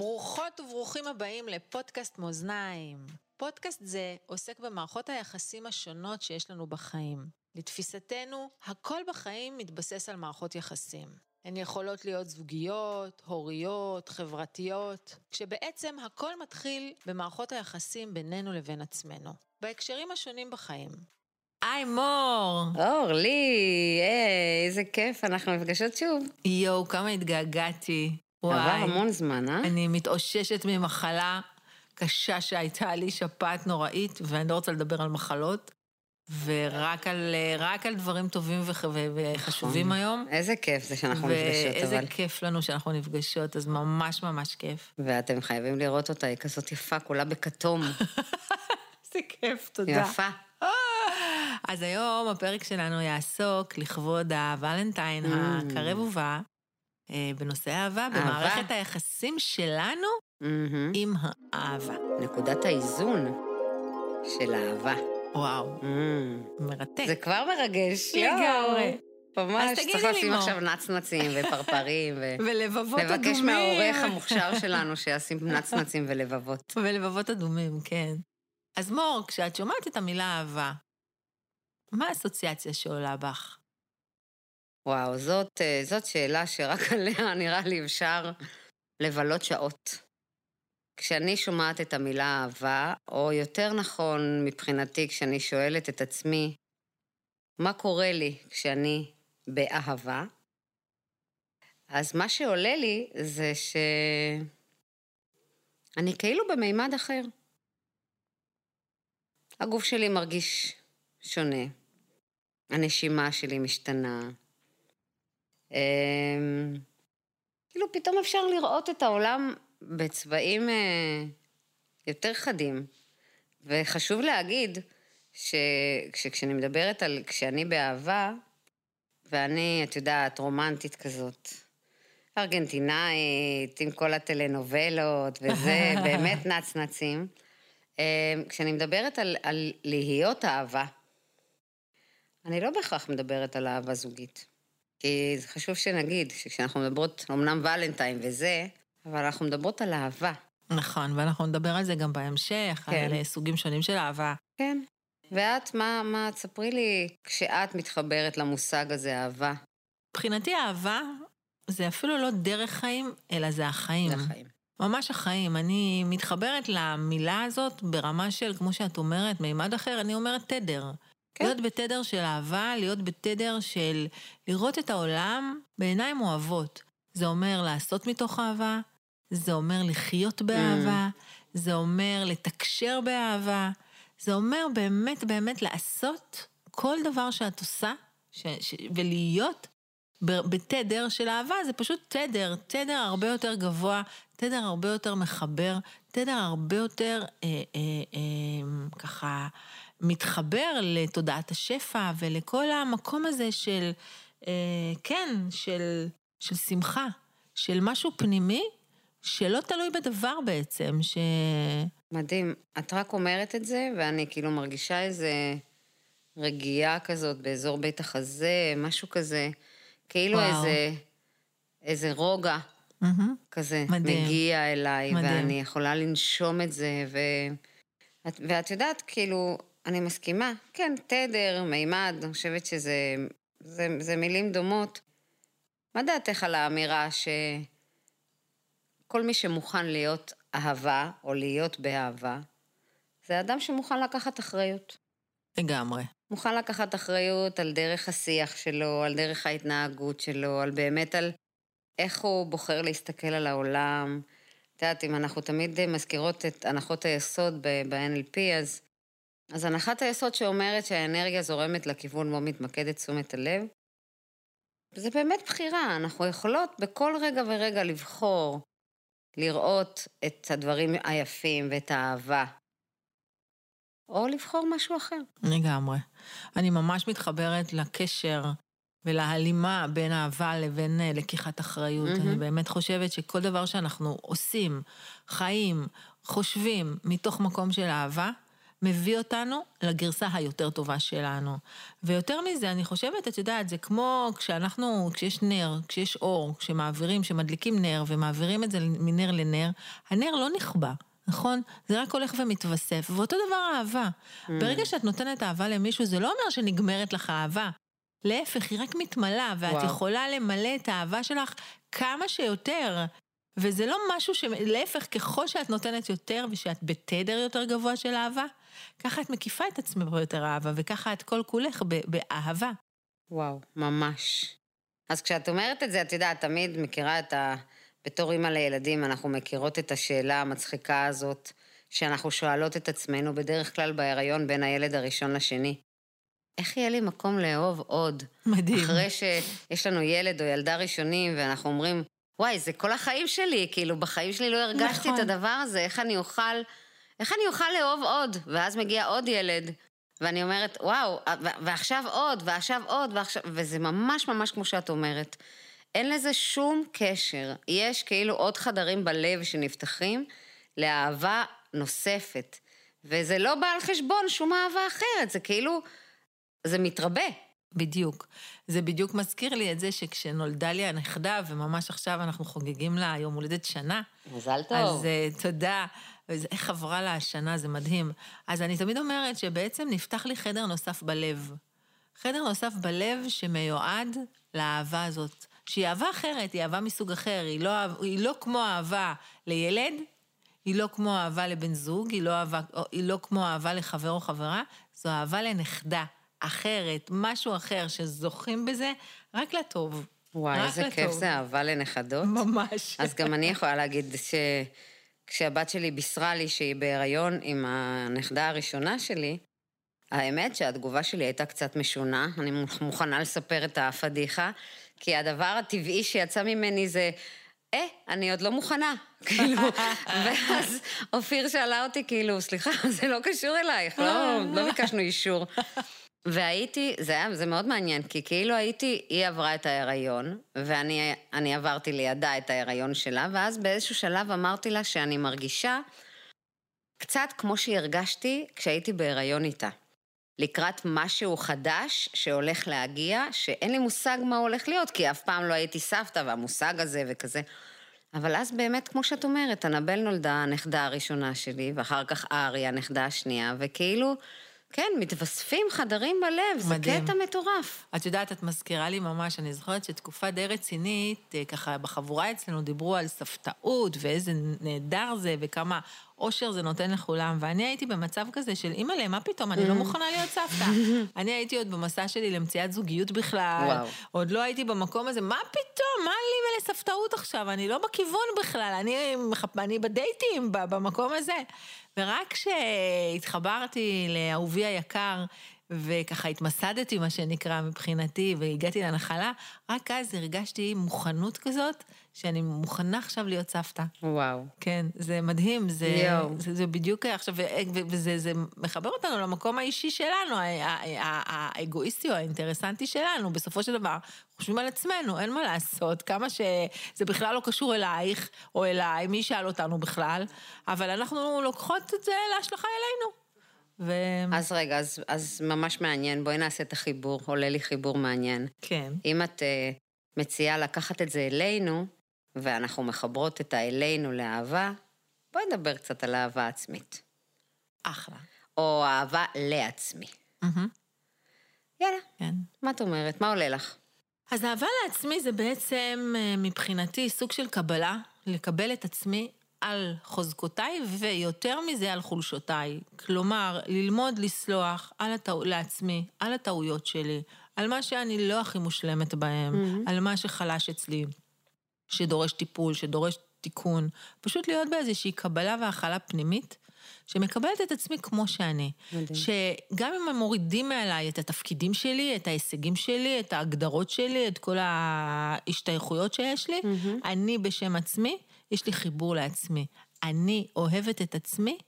ברוכות וברוכים הבאים לפודקאסט מאזניים. פודקאסט זה עוסק במערכות היחסים השונות שיש לנו בחיים. לתפיסתנו, הכל בחיים מתבסס על מערכות יחסים. הן יכולות להיות זוגיות, הוריות, חברתיות, כשבעצם הכל מתחיל במערכות היחסים בינינו לבין עצמנו, בהקשרים השונים בחיים. היי מור! אורלי, איזה כיף, אנחנו נפגשות שוב. יואו, כמה התגעגעתי. עבר המון זמן, אה? אני מתאוששת ממחלה קשה שהייתה לי, שפעת נוראית, ואני לא רוצה לדבר על מחלות, ורק על, על דברים טובים וח, וחשובים נכון. היום. איזה כיף זה שאנחנו נפגשות, אבל... ואיזה כיף לנו שאנחנו נפגשות, אז ממש ממש כיף. ואתם חייבים לראות אותה, היא כזאת יפה, כולה בכתום. איזה כיף, תודה. יפה. אז היום הפרק שלנו יעסוק לכבוד הוולנטיין mm. הקרב ובא, בנושא אהבה, במערכת היחסים שלנו mm-hmm. עם האהבה. נקודת האיזון של האהבה. וואו, mm. מרתק. זה כבר מרגש. לגמרי. ממש, צריך לשים עכשיו נצנצים ופרפרים, ו... ולבבות אדומים. לבקש מהעורך המוכשר שלנו שישים נצנצים ולבבות. ולבבות אדומים, כן. אז מור, כשאת שומעת את המילה אהבה, מה האסוציאציה שעולה בך? וואו, זאת, אה, זאת שאלה שרק עליה נראה לי אפשר לבלות שעות. כשאני שומעת את המילה אהבה, או יותר נכון מבחינתי, כשאני שואלת את עצמי, מה קורה לי כשאני באהבה, אז מה שעולה לי זה שאני כאילו במימד אחר. הגוף שלי מרגיש שונה, הנשימה שלי משתנה, כאילו פתאום אפשר לראות את העולם בצבעים אה, יותר חדים. וחשוב להגיד שכשאני מדברת על כשאני באהבה, ואני, את יודעת, רומנטית כזאת, ארגנטינאית, עם כל הטלנובלות, וזה באמת נצנצים. אמ, כשאני מדברת על, על להיות אהבה, אני לא בהכרח מדברת על אהבה זוגית. כי זה חשוב שנגיד, שכשאנחנו מדברות, אמנם ולנטיין וזה, אבל אנחנו מדברות על אהבה. נכון, ואנחנו נדבר על זה גם בהמשך, כן. על סוגים שונים של אהבה. כן. ואת, מה, מה, תספרי לי, כשאת מתחברת למושג הזה, אהבה. מבחינתי אהבה זה אפילו לא דרך חיים, אלא זה החיים. זה החיים. ממש החיים. אני מתחברת למילה הזאת ברמה של, כמו שאת אומרת, מימד אחר, אני אומרת תדר. כן. להיות בתדר של אהבה, להיות בתדר של לראות את העולם בעיניים אוהבות. זה אומר לעשות מתוך אהבה, זה אומר לחיות באהבה, mm. זה אומר לתקשר באהבה, זה אומר באמת באמת לעשות כל דבר שאת עושה ש, ש, ולהיות בתדר של אהבה, זה פשוט תדר, תדר הרבה יותר גבוה, תדר הרבה יותר מחבר, תדר הרבה יותר אה, אה, אה, ככה מתחבר לתודעת השפע ולכל המקום הזה של, אה, כן, של, של שמחה, של משהו פנימי שלא תלוי בדבר בעצם, ש... מדהים. את רק אומרת את זה, ואני כאילו מרגישה איזה רגיעה כזאת באזור בית החזה, משהו כזה, כאילו וואו. איזה, איזה רוגע mm-hmm. כזה מדהים. מגיע אליי, מדהים. ואני יכולה לנשום את זה, ו... ואת יודעת, כאילו, אני מסכימה, כן, תדר, מימד, אני חושבת שזה זה, זה מילים דומות. מה דעתך על האמירה שכל מי שמוכן להיות אהבה, או להיות באהבה, זה אדם שמוכן לקחת אחריות. לגמרי. מוכן לקחת אחריות על דרך השיח שלו, על דרך ההתנהגות שלו, על באמת על איך הוא בוחר להסתכל על העולם. את יודעת, אם אנחנו תמיד מזכירות את הנחות היסוד ב-NLP, אז אז הנחת היסוד שאומרת שהאנרגיה זורמת לכיוון בו מתמקדת תשומת הלב, זה באמת בחירה, אנחנו יכולות בכל רגע ורגע לבחור לראות את הדברים היפים ואת האהבה, או לבחור משהו אחר. לגמרי. אני ממש מתחברת לקשר ולהלימה בין אהבה לבין אה, לקיחת אחריות. Mm-hmm. אני באמת חושבת שכל דבר שאנחנו עושים, חיים, חושבים, מתוך מקום של אהבה, מביא אותנו לגרסה היותר טובה שלנו. ויותר מזה, אני חושבת, את יודעת, זה כמו כשאנחנו, כשיש נר, כשיש אור, כשמעבירים, כשמדליקים נר ומעבירים את זה מנר לנר, הנר לא נכבה. נכון? זה רק הולך ומתווסף. ואותו דבר אהבה. Mm. ברגע שאת נותנת אהבה למישהו, זה לא אומר שנגמרת לך אהבה. להפך, היא רק מתמלאה, ואת וואו. יכולה למלא את האהבה שלך כמה שיותר. וזה לא משהו ש... להפך, ככל שאת נותנת יותר ושאת בתדר יותר גבוה של אהבה, ככה את מקיפה את עצמך ביותר אהבה, וככה את כל כולך באהבה. וואו, ממש. אז כשאת אומרת את זה, את יודעת, תמיד מכירה את ה... בתור אימא לילדים, אנחנו מכירות את השאלה המצחיקה הזאת, שאנחנו שואלות את עצמנו בדרך כלל בהיריון בין הילד הראשון לשני. איך יהיה לי מקום לאהוב עוד? מדהים. אחרי שיש לנו ילד או ילדה ראשונים, ואנחנו אומרים, וואי, זה כל החיים שלי, כאילו, בחיים שלי לא הרגשתי נכון. את הדבר הזה, איך אני אוכל, איך אני אוכל לאהוב עוד? ואז מגיע עוד ילד, ואני אומרת, וואו, ועכשיו עוד, ועכשיו עוד, ועכשיו... וזה ממש ממש כמו שאת אומרת. אין לזה שום קשר. יש כאילו עוד חדרים בלב שנפתחים לאהבה נוספת. וזה לא בא על חשבון שום אהבה אחרת, זה כאילו, זה מתרבה. בדיוק. זה בדיוק מזכיר לי את זה שכשנולדה לי הנכדה, וממש עכשיו אנחנו חוגגים לה יום הולדת שנה. מזל טוב. אז uh, תודה. איך עברה לה השנה, זה מדהים. אז אני תמיד אומרת שבעצם נפתח לי חדר נוסף בלב. חדר נוסף בלב שמיועד לאהבה הזאת. שהיא אהבה אחרת, היא אהבה מסוג אחר, היא לא, היא לא כמו אהבה לילד, היא לא כמו אהבה לבן זוג, היא לא, אהבה, היא לא כמו אהבה לחבר או חברה, זו אהבה לנכדה, אחרת, משהו אחר, שזוכים בזה רק לטוב. וואי, איזה לטוב. כיף זה אהבה לנכדות. ממש. אז גם אני יכולה להגיד שכשהבת שלי בישרה לי שהיא בהיריון עם הנכדה הראשונה שלי, האמת שהתגובה שלי הייתה קצת משונה, אני מוכנה לספר את הפדיחה, כי הדבר הטבעי שיצא ממני זה, אה, אני עוד לא מוכנה. כאילו, ואז אופיר שאלה אותי, כאילו, סליחה, זה לא קשור אלייך, לא, לא ביקשנו אישור. והייתי, זה היה, זה מאוד מעניין, כי כאילו הייתי, היא עברה את ההיריון, ואני עברתי לידה את ההיריון שלה, ואז באיזשהו שלב אמרתי לה שאני מרגישה קצת כמו שהרגשתי כשהייתי בהיריון איתה. לקראת משהו חדש שהולך להגיע, שאין לי מושג מה הולך להיות, כי אף פעם לא הייתי סבתא והמושג הזה וכזה. אבל אז באמת, כמו שאת אומרת, אנבל נולדה הנכדה הראשונה שלי, ואחר כך ארי, הנכדה השנייה, וכאילו... כן, מתווספים חדרים בלב, מדהים. זה קטע מטורף. את יודעת, את מזכירה לי ממש, אני זוכרת שתקופה די רצינית, אה, ככה בחבורה אצלנו דיברו על ספתאות, ואיזה נהדר זה, וכמה אושר זה נותן לכולם, ואני הייתי במצב כזה של, אימא'לה, מה פתאום, אני לא מוכנה להיות סבתא. אני הייתי עוד במסע שלי למציאת זוגיות בכלל, וואו. עוד לא הייתי במקום הזה, מה פתאום, מה לי ולספתאות עכשיו, אני לא בכיוון בכלל, אני, אני בדייטים, במקום הזה. ורק כשהתחברתי לאהובי היקר, וככה התמסדתי, מה שנקרא, מבחינתי, והגעתי לנחלה, רק אז הרגשתי מוכנות כזאת, שאני מוכנה עכשיו להיות סבתא. וואו. כן, זה מדהים, זה. זה, זה בדיוק עכשיו, וזה זה מחבר אותנו למקום האישי שלנו, האגואיסטי או האינטרסנטי שלנו, בסופו של דבר, חושבים על עצמנו, אין מה לעשות, כמה שזה בכלל לא קשור אלייך או אליי, מי ישאל אותנו בכלל, אבל אנחנו לוקחות את זה להשלכה אלינו. ו... אז רגע, אז, אז ממש מעניין, בואי נעשה את החיבור, עולה לי חיבור מעניין. כן. אם את uh, מציעה לקחת את זה אלינו, ואנחנו מחברות את האלינו לאהבה, בואי נדבר קצת על אהבה עצמית. אחלה. או אהבה לעצמי. Mm-hmm. יאללה. כן. מה את אומרת? מה עולה לך? אז אהבה לעצמי זה בעצם אה, מבחינתי סוג של קבלה, לקבל את עצמי על חוזקותיי ויותר מזה על חולשותיי. כלומר, ללמוד לסלוח על הטע... לעצמי, על הטעויות שלי, על מה שאני לא הכי מושלמת בהם, mm-hmm. על מה שחלש אצלי, שדורש טיפול, שדורש תיקון. פשוט להיות באיזושהי קבלה והכלה פנימית. שמקבלת את עצמי כמו שאני. מדהים. שגם אם הם מורידים מעליי את התפקידים שלי, את ההישגים שלי, את ההגדרות שלי, את כל ההשתייכויות שיש לי, mm-hmm. אני בשם עצמי יש לי חיבור לעצמי. אני אוהבת את עצמי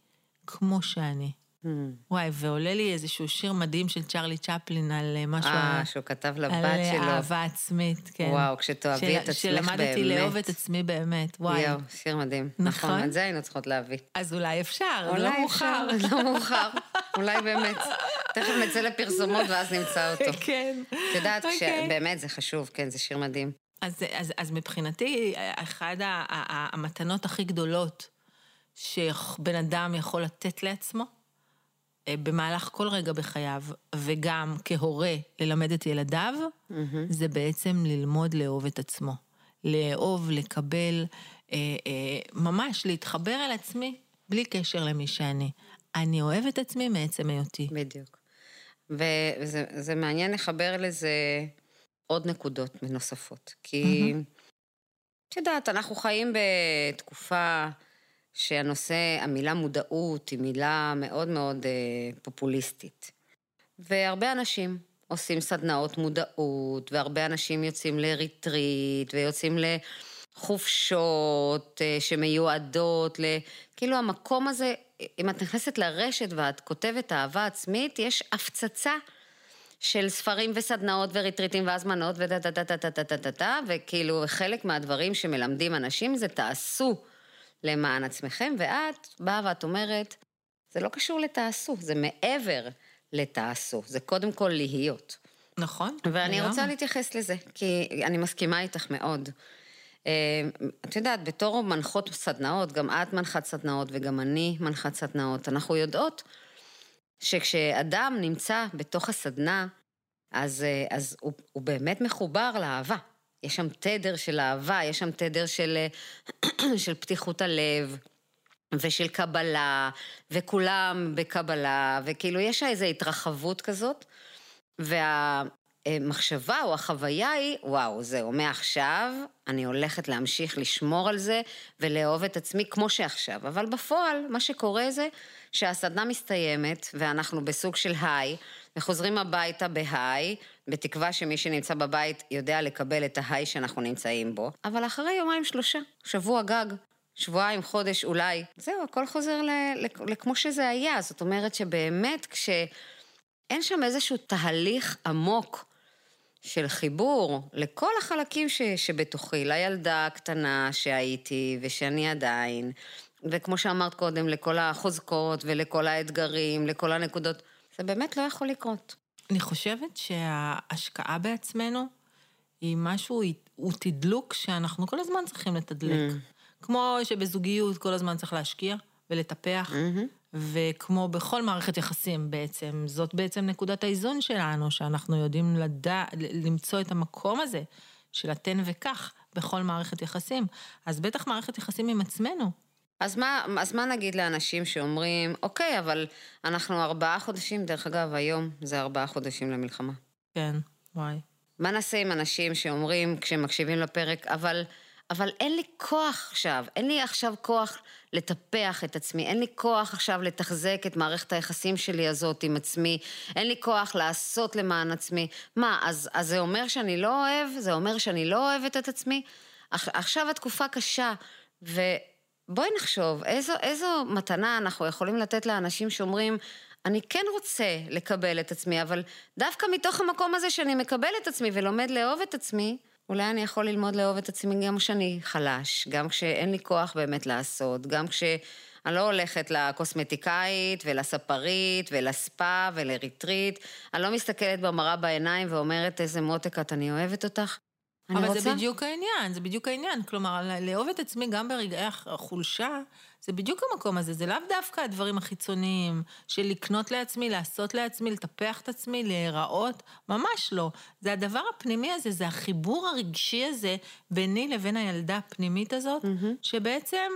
כמו שאני. Mm. וואי, ועולה לי איזשהו שיר מדהים של צ'רלי צ'פלין על אה, משהו... אה, שהוא כתב לבת על אה, שלו. על אהבה עצמית, כן. וואו, כשתאהבי של, את עצמך שלמדתי באמת. שלמדתי לאהוב את עצמי באמת, וואי. יואו, שיר מדהים. נכון. נכון, את זה היינו צריכות להביא. אז אולי אפשר, אולי לא מאוחר. לא מאוחר. אולי באמת. תכף נצא לפרסומות ואז נמצא אותו. כן. את יודעת, אוקיי. שבאמת זה חשוב, כן, זה שיר מדהים. אז, אז, אז מבחינתי, אחת המתנות הכי גדולות שבן אדם יכול לתת לעצמו, במהלך כל רגע בחייו, וגם כהורה ללמד את ילדיו, זה בעצם ללמוד לאהוב את עצמו. לאהוב, לקבל, אה, אה, ממש להתחבר אל עצמי בלי קשר למי שאני. אני אוהב את עצמי מעצם היותי. בדיוק. וזה זה מעניין לחבר לזה עוד נקודות נוספות. כי, את יודעת, אנחנו חיים בתקופה שהנושא, המילה מודעות היא מילה מאוד מאוד אה, פופוליסטית. והרבה אנשים עושים סדנאות מודעות, והרבה אנשים יוצאים לריטריט, ויוצאים לחופשות אה, שמיועדות ל... כאילו המקום הזה, אם את נכנסת לרשת ואת כותבת אהבה עצמית, יש הפצצה. של ספרים וסדנאות וריטריטים והזמנות וטה דה דה דה דה דה דה דה וכאילו חלק מהדברים שמלמדים אנשים זה תעשו למען עצמכם, ואת באה ואת אומרת, זה לא קשור לתעשו, זה מעבר לתעשו, זה קודם כל להיות. נכון? ואני לגמרי. רוצה להתייחס לזה, כי אני מסכימה איתך מאוד. אה, את יודעת, בתור מנחות סדנאות, גם את מנחת סדנאות וגם אני מנחת סדנאות, אנחנו יודעות שכשאדם נמצא בתוך הסדנה, אז, אה, אז הוא, הוא באמת מחובר לאהבה. יש שם תדר של אהבה, יש שם תדר של, של פתיחות הלב. ושל קבלה, וכולם בקבלה, וכאילו יש איזו התרחבות כזאת, והמחשבה או החוויה היא, וואו, זהו, מעכשיו אני הולכת להמשיך לשמור על זה ולאהוב את עצמי כמו שעכשיו. אבל בפועל, מה שקורה זה שהסדנה מסתיימת, ואנחנו בסוג של היי, וחוזרים הביתה בהיי, בתקווה שמי שנמצא בבית יודע לקבל את ההיי שאנחנו נמצאים בו, אבל אחרי יומיים שלושה, שבוע גג, שבועיים, חודש אולי, זהו, הכל חוזר לכמו שזה היה. זאת אומרת שבאמת כשאין שם איזשהו תהליך עמוק של חיבור לכל החלקים ש- שבתוכי, לילדה הקטנה שהייתי ושאני עדיין, וכמו שאמרת קודם, לכל החוזקות ולכל האתגרים, לכל הנקודות, זה באמת לא יכול לקרות. אני חושבת שההשקעה בעצמנו היא משהו, הוא תדלוק שאנחנו כל הזמן צריכים לתדלק. Mm. כמו שבזוגיות כל הזמן צריך להשקיע ולטפח, וכמו בכל מערכת יחסים בעצם, זאת בעצם נקודת האיזון שלנו, שאנחנו יודעים לדע, למצוא את המקום הזה של התן וקח בכל מערכת יחסים. אז בטח מערכת יחסים עם עצמנו. אז מה, אז מה נגיד לאנשים שאומרים, אוקיי, אבל אנחנו ארבעה חודשים, דרך אגב, היום זה ארבעה חודשים למלחמה. כן, וואי. מה נעשה עם אנשים שאומרים, כשהם מקשיבים לפרק, אבל, אבל אין לי כוח עכשיו, אין לי עכשיו כוח לטפח את עצמי, אין לי כוח עכשיו לתחזק את מערכת היחסים שלי הזאת עם עצמי, אין לי כוח לעשות למען עצמי. מה, אז, אז זה אומר שאני לא אוהב? זה אומר שאני לא אוהבת את עצמי? עכ- עכשיו התקופה קשה, ובואי נחשוב, איזו, איזו מתנה אנחנו יכולים לתת לאנשים שאומרים, אני כן רוצה לקבל את עצמי, אבל דווקא מתוך המקום הזה שאני מקבל את עצמי ולומד לאהוב את עצמי, אולי אני יכול ללמוד לאהוב את עצמי גם כשאני חלש, גם כשאין לי כוח באמת לעשות, גם כשאני לא הולכת לקוסמטיקאית ולספרית ולספא ולריטריט, אני לא מסתכלת במראה בעיניים ואומרת איזה מותק את, אני אוהבת אותך. אני אבל רוצה... זה בדיוק העניין, זה בדיוק העניין. כלומר, לאהוב את עצמי גם ברגעי החולשה, זה בדיוק המקום הזה, זה לאו דווקא הדברים החיצוניים, של לקנות לעצמי, לעשות לעצמי, לטפח את עצמי, להיראות, ממש לא. זה הדבר הפנימי הזה, זה החיבור הרגשי הזה ביני לבין הילדה הפנימית הזאת, שבעצם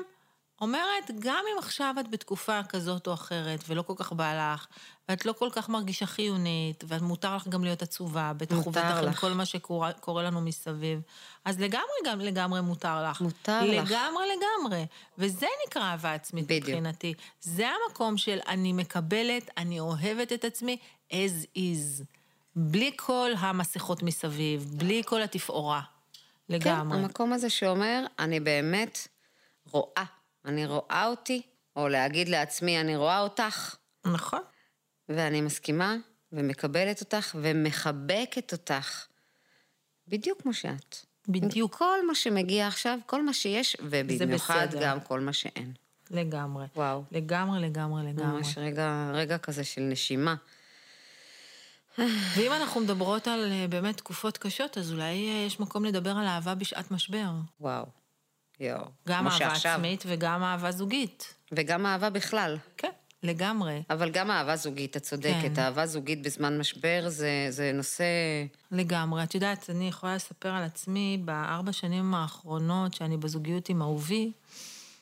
אומרת, גם אם עכשיו את בתקופה כזאת או אחרת, ולא כל כך בא לך, ואת לא כל כך מרגישה חיונית, ומותר לך גם להיות עצובה, בטח ובטח עם. כל מה שקורה קורה לנו מסביב. אז לגמרי, גם לגמרי מותר לך. מותר לך. לגמרי, לגמרי. וזה נקרא אהבה עצמית בדיוק. מבחינתי. זה המקום של אני מקבלת, אני אוהבת את עצמי as is. בלי כל המסכות מסביב, בלי כל התפאורה. לגמרי. כן, המקום הזה שאומר, אני באמת רואה, אני רואה אותי, או להגיד לעצמי, אני רואה אותך, נכון. ואני מסכימה, ומקבלת אותך, ומחבקת אותך, בדיוק כמו שאת. בדיוק. כל מה שמגיע עכשיו, כל מה שיש, ובמיוחד. גם כל מה שאין. לגמרי. וואו. לגמרי, לגמרי, לגמרי. ממש רגע, רגע כזה של נשימה. ואם אנחנו מדברות על אה, באמת תקופות קשות, אז אולי אה, יש מקום לדבר על אהבה בשעת משבר. וואו. יואו. גם אהבה שעכשיו. עצמית וגם אהבה זוגית. וגם אהבה בכלל. כן, לגמרי. אבל גם אהבה זוגית, את צודקת. כן. אהבה זוגית בזמן משבר זה, זה נושא... לגמרי. את יודעת, אני יכולה לספר על עצמי, בארבע שנים האחרונות שאני בזוגיות עם אהובי,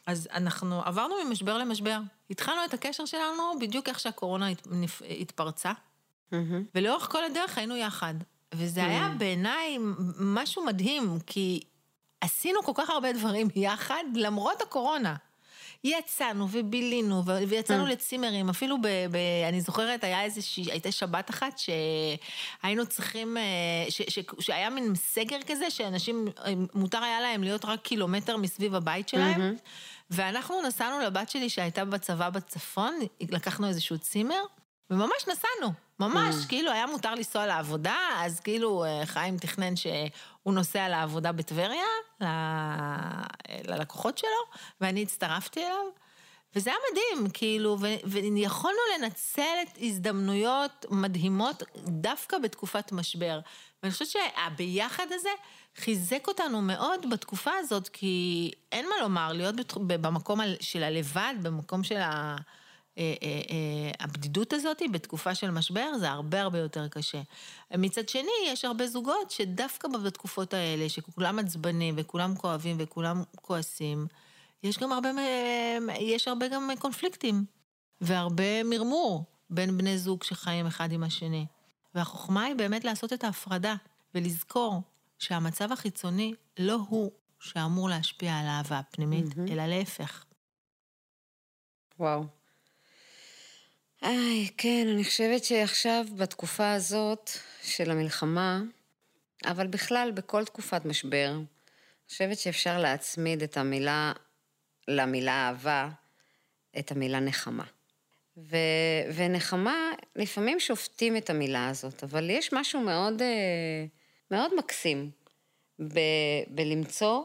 אז אנחנו עברנו ממשבר למשבר. התחלנו את הקשר שלנו בדיוק איך שהקורונה הת- התפרצה, מהמם. ולאורך כל הדרך היינו יחד. וזה היה בעיניי משהו מדהים, כי עשינו כל כך הרבה דברים יחד למרות הקורונה. יצאנו ובילינו ויצאנו לצימרים, אפילו ב... ב אני זוכרת, היה איזושהי, הייתה שבת אחת שהיינו צריכים, אה, ש, ש, שהיה מין סגר כזה, שאנשים, אה, מותר היה להם להיות רק קילומטר מסביב הבית שלהם, ואנחנו נסענו לבת שלי שהייתה בצבא בצפון, לקחנו איזשהו צימר, וממש נסענו, ממש, כאילו היה מותר לנסוע לעבודה, אז כאילו אה, חיים תכנן שהוא נוסע לעבודה בטבריה, ל- ללקוחות שלו, ואני הצטרפתי אליו, וזה היה מדהים, כאילו, ו- ויכולנו לנצל את הזדמנויות מדהימות דווקא בתקופת משבר. ואני חושבת שהביחד הזה חיזק אותנו מאוד בתקופה הזאת, כי אין מה לומר, להיות בתח- במקום של הלבד, במקום של ה... אה, אה, אה, הבדידות הזאת בתקופה של משבר זה הרבה הרבה יותר קשה. מצד שני, יש הרבה זוגות שדווקא בתקופות האלה, שכולם עצבנים וכולם כואבים וכולם כועסים, יש גם הרבה, יש הרבה גם קונפליקטים, והרבה מרמור בין בני זוג שחיים אחד עם השני. והחוכמה היא באמת לעשות את ההפרדה, ולזכור שהמצב החיצוני לא הוא שאמור להשפיע על האהבה הפנימית, אלא להפך. וואו. איי, כן, אני חושבת שעכשיו, בתקופה הזאת של המלחמה, אבל בכלל, בכל תקופת משבר, אני חושבת שאפשר להצמיד את המילה, למילה אהבה, את המילה נחמה. ו, ונחמה, לפעמים שופטים את המילה הזאת, אבל יש משהו מאוד, אה, מאוד מקסים ב, בלמצוא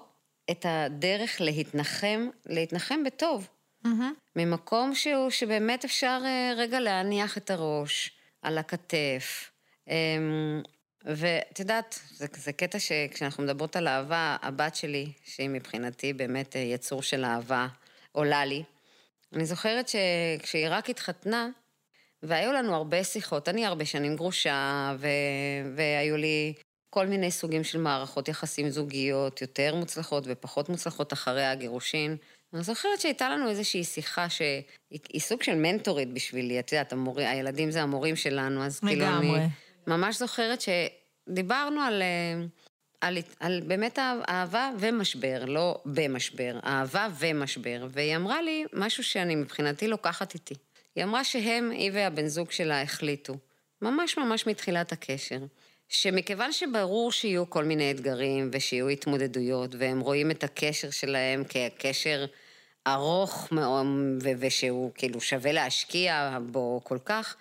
את הדרך להתנחם, להתנחם בטוב. ממקום שהוא, שבאמת אפשר אה, רגע להניח את הראש על הכתף. אמ, ואת יודעת, זה, זה קטע שכשאנחנו מדברות על אהבה, הבת שלי, שהיא מבחינתי באמת אה, יצור של אהבה, עולה לי. אני זוכרת שכשהיא רק התחתנה, והיו לנו הרבה שיחות, אני הרבה שנים גרושה, ו... והיו לי כל מיני סוגים של מערכות יחסים זוגיות, יותר מוצלחות ופחות מוצלחות אחרי הגירושין. אני זוכרת שהייתה לנו איזושהי שיחה שהיא היא סוג של מנטורית בשבילי, את יודעת, המור... הילדים זה המורים שלנו, אז כאילו אני לגמרי. ממש זוכרת שדיברנו על, אה, על, על באמת אהבה ומשבר, לא במשבר, אהבה ומשבר, והיא אמרה לי משהו שאני מבחינתי לוקחת איתי. היא אמרה שהם, היא והבן זוג שלה החליטו, ממש ממש מתחילת הקשר, שמכיוון שברור שיהיו כל מיני אתגרים ושיהיו התמודדויות, והם רואים את הקשר שלהם כקשר ארוך מאוד, ושהוא כאילו שווה להשקיע בו כל כך,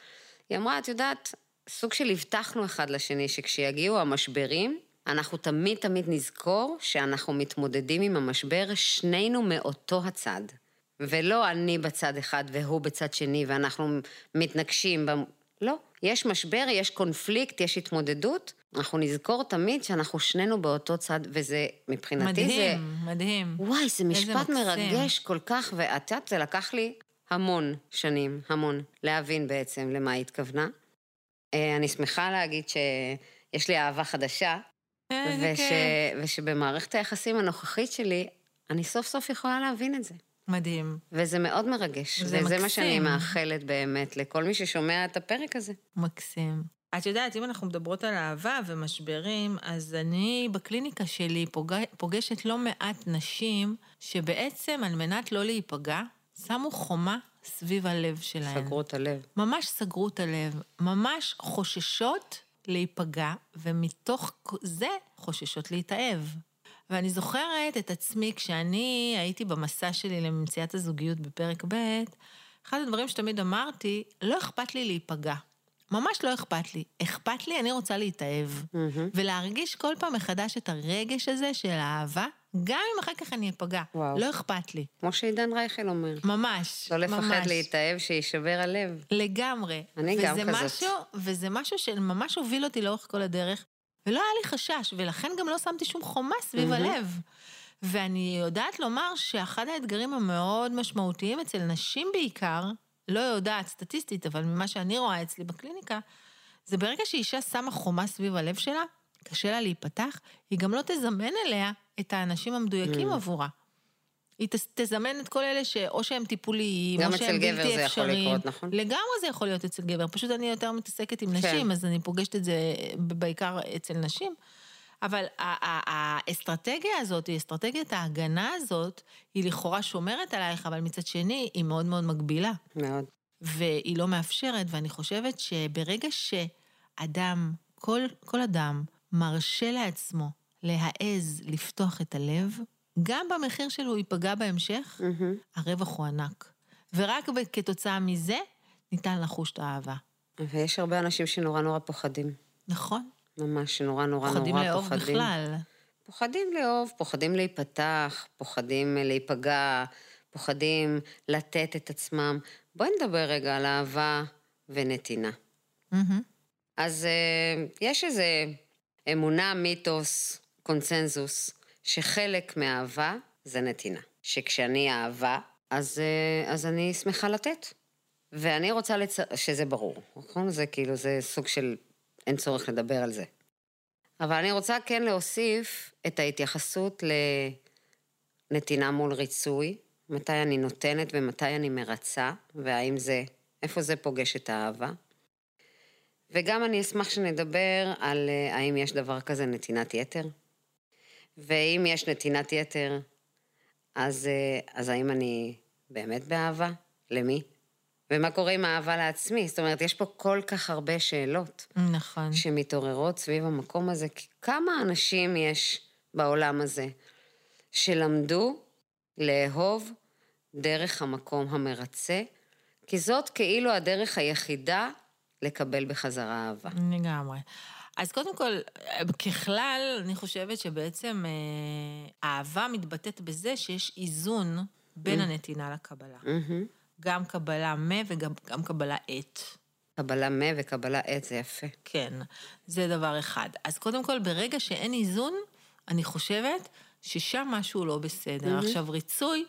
היא אמרה, את יודעת, סוג של הבטחנו אחד לשני שכשיגיעו המשברים, אנחנו תמיד תמיד נזכור שאנחנו מתמודדים עם המשבר שנינו מאותו הצד. ולא אני בצד אחד והוא בצד שני ואנחנו מתנגשים. במ... לא, יש משבר, יש קונפליקט, יש התמודדות. אנחנו נזכור תמיד שאנחנו שנינו באותו צד, וזה, מבחינתי זה... מדהים, מדהים. וואי, זה משפט. מרגש כל כך, ואת יודעת, זה לקח לי המון שנים, המון, להבין בעצם למה היא התכוונה. אה, אני שמחה להגיד שיש לי אהבה חדשה, איזה וש... כיף. ושבמערכת היחסים הנוכחית שלי, אני סוף סוף יכולה להבין את זה. מדהים, וזה מאוד מרגש, זה וזה מה שאני מקסים. מאחלת באמת לכל מי ששומע את הפרק הזה. מקסים. את יודעת, אם אנחנו מדברות על אהבה ומשברים, אז אני בקליניקה שלי פוג... פוגשת לא מעט נשים שבעצם על מנת לא להיפגע, שמו חומה סביב הלב שלהן. סגרו את הלב. ממש סגרו את הלב, ממש חוששות להיפגע, ומתוך זה חוששות להתאהב. ואני זוכרת את עצמי כשאני הייתי במסע שלי למציאת הזוגיות בפרק ב', אחד הדברים שתמיד אמרתי, לא אכפת לי להיפגע. ממש לא אכפת לי. אכפת לי, אני רוצה להתאהב. ולהרגיש כל פעם מחדש את הרגש הזה של האהבה גם אם אחר כך אני אפגע. וואו. לא אכפת לי. כמו שעידן רייכל אומר. ממש, לא לפחד ממש. להתאהב, שיישבר הלב. לגמרי. אני גם כזאת. משהו, וזה משהו שממש הוביל אותי לאורך כל הדרך, ולא היה לי חשש, ולכן גם לא שמתי שום חומה סביב הלב. ואני יודעת לומר שאחד האתגרים המאוד משמעותיים אצל נשים בעיקר, לא יודעת סטטיסטית, אבל ממה שאני רואה אצלי בקליניקה, זה ברגע שאישה שמה חומה סביב הלב שלה, קשה לה להיפתח, היא גם לא תזמן אליה את האנשים המדויקים mm. עבורה. היא תזמן את כל אלה שאו שהם טיפוליים, או שהם בלתי אפשריים. גם אצל גבר זה יכול לקרות, נכון? לגמרי זה יכול להיות אצל גבר, פשוט אני יותר מתעסקת עם כן. נשים, אז אני פוגשת את זה בעיקר אצל נשים. אבל האסטרטגיה הזאת, אסטרטגיית ההגנה הזאת, היא לכאורה שומרת עלייך, אבל מצד שני, היא מאוד מאוד מגבילה. מאוד. והיא לא מאפשרת, ואני חושבת שברגע שאדם, כל, כל אדם, מרשה לעצמו להעז לפתוח את הלב, גם במחיר שלו ייפגע בהמשך, mm-hmm. הרווח הוא ענק. ורק כתוצאה מזה ניתן לחוש את האהבה. ויש הרבה אנשים שנורא נורא פוחדים. נכון. ממש נורא נורא פוחדים נורא לאהוב פוחדים. בכלל. פוחדים לאהוב, פוחדים להיפתח, פוחדים להיפגע, פוחדים לתת את עצמם. בואי נדבר רגע על אהבה ונתינה. Mm-hmm. אז uh, יש איזה אמונה, מיתוס, קונצנזוס, שחלק מאהבה זה נתינה. שכשאני אהבה, אז, uh, אז אני שמחה לתת. ואני רוצה לצ... שזה ברור, נכון? זה כאילו, זה סוג של אין צורך לדבר על זה. אבל אני רוצה כן להוסיף את ההתייחסות לנתינה מול ריצוי, מתי אני נותנת ומתי אני מרצה, והאם זה, איפה זה פוגש את האהבה. וגם אני אשמח שנדבר על אה, האם יש דבר כזה נתינת יתר, ואם יש נתינת יתר, אז, אה, אז האם אני באמת באהבה? למי? ומה קורה עם האהבה לעצמי? זאת אומרת, יש פה כל כך הרבה שאלות. נכון. שמתעוררות סביב המקום הזה. כמה אנשים יש בעולם הזה שלמדו לאהוב דרך המקום המרצה, כי זאת כאילו הדרך היחידה לקבל בחזרה אהבה. לגמרי. אז קודם כל, ככלל, אני חושבת שבעצם אה, אהבה מתבטאת בזה שיש איזון בין mm. הנתינה לקבלה. Mm-hmm. גם קבלה מ וגם קבלה את. קבלה מ וקבלה את זה יפה. כן, זה דבר אחד. אז קודם כל, ברגע שאין איזון, אני חושבת ששם משהו לא בסדר. Mm-hmm. עכשיו, ריצוי,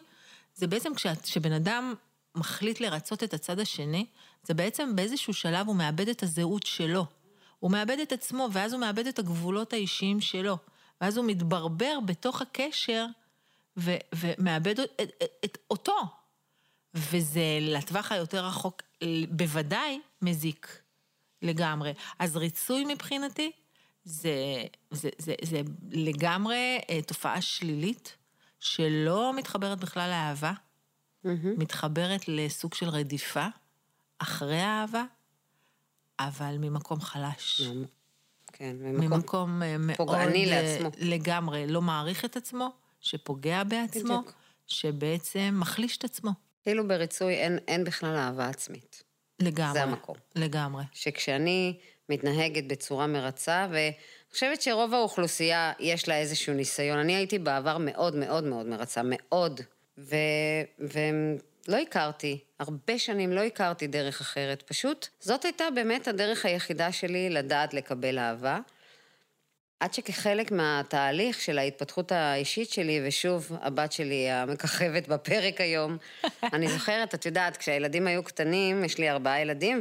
זה בעצם כשבן אדם מחליט לרצות את הצד השני, זה בעצם באיזשהו שלב הוא מאבד את הזהות שלו. הוא מאבד את עצמו, ואז הוא מאבד את הגבולות האישיים שלו. ואז הוא מתברבר בתוך הקשר, ו- ומאבד את, את, את אותו. וזה לטווח היותר רחוק בוודאי מזיק לגמרי. אז ריצוי מבחינתי זה, זה, זה, זה לגמרי אה, תופעה שלילית שלא מתחברת בכלל לאהבה. מתחברת לסוג של רדיפה אחרי האהבה, אבל ממקום חלש. כן, ממקום, ממקום אה, פוגעני אה, לעצמו. לגמרי לא מעריך את עצמו, שפוגע בעצמו, בדיוק. שבעצם מחליש את עצמו. כאילו בריצוי אין, אין בכלל אהבה עצמית. לגמרי. זה המקום. לגמרי. שכשאני מתנהגת בצורה מרצה, ואני חושבת שרוב האוכלוסייה יש לה איזשהו ניסיון. אני הייתי בעבר מאוד מאוד מאוד מרצה, מאוד. ו... ולא הכרתי, הרבה שנים לא הכרתי דרך אחרת. פשוט, זאת הייתה באמת הדרך היחידה שלי לדעת לקבל אהבה. עד שכחלק מהתהליך של ההתפתחות האישית שלי, ושוב, הבת שלי המככבת בפרק היום, אני זוכרת, את יודעת, כשהילדים היו קטנים, יש לי ארבעה ילדים,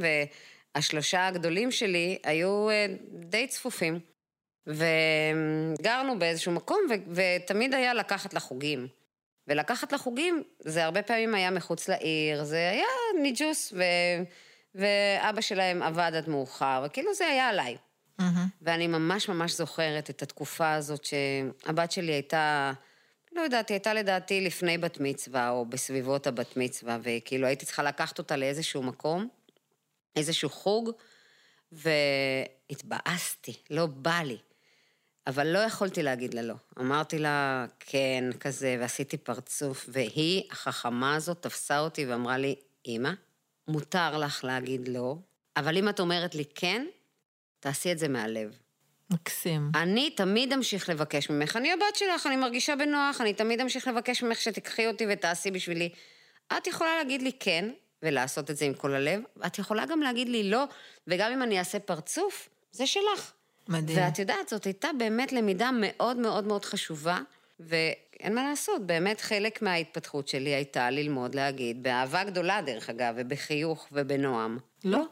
והשלושה הגדולים שלי היו אה, די צפופים. וגרנו באיזשהו מקום, ו- ותמיד היה לקחת לחוגים. ולקחת לחוגים, זה הרבה פעמים היה מחוץ לעיר, זה היה ניג'וס, ו... ואבא שלהם עבד עד מאוחר, וכאילו זה היה עליי. Mm-hmm. ואני ממש ממש זוכרת את התקופה הזאת שהבת שלי הייתה, לא יודעת, היא הייתה לדעתי לפני בת מצווה, או בסביבות הבת מצווה, וכאילו הייתי צריכה לקחת אותה לאיזשהו מקום, איזשהו חוג, והתבאסתי, לא בא לי. אבל לא יכולתי להגיד לה לא. אמרתי לה כן, כזה, ועשיתי פרצוף, והיא, החכמה הזאת, תפסה אותי ואמרה לי, אמא, מותר לך להגיד לא, אבל אם את אומרת לי כן, תעשי את זה מהלב. מקסים. אני תמיד אמשיך לבקש ממך, אני הבת שלך, אני מרגישה בנוח, אני תמיד אמשיך לבקש ממך שתיקחי אותי ותעשי בשבילי. את יכולה להגיד לי כן, ולעשות את זה עם כל הלב, את יכולה גם להגיד לי לא, וגם אם אני אעשה פרצוף, זה שלך. מדהים. ואת יודעת, זאת הייתה באמת למידה מאוד מאוד מאוד חשובה, ואין מה לעשות, באמת חלק מההתפתחות שלי הייתה ללמוד להגיד, באהבה גדולה דרך אגב, ובחיוך ובנועם. לא.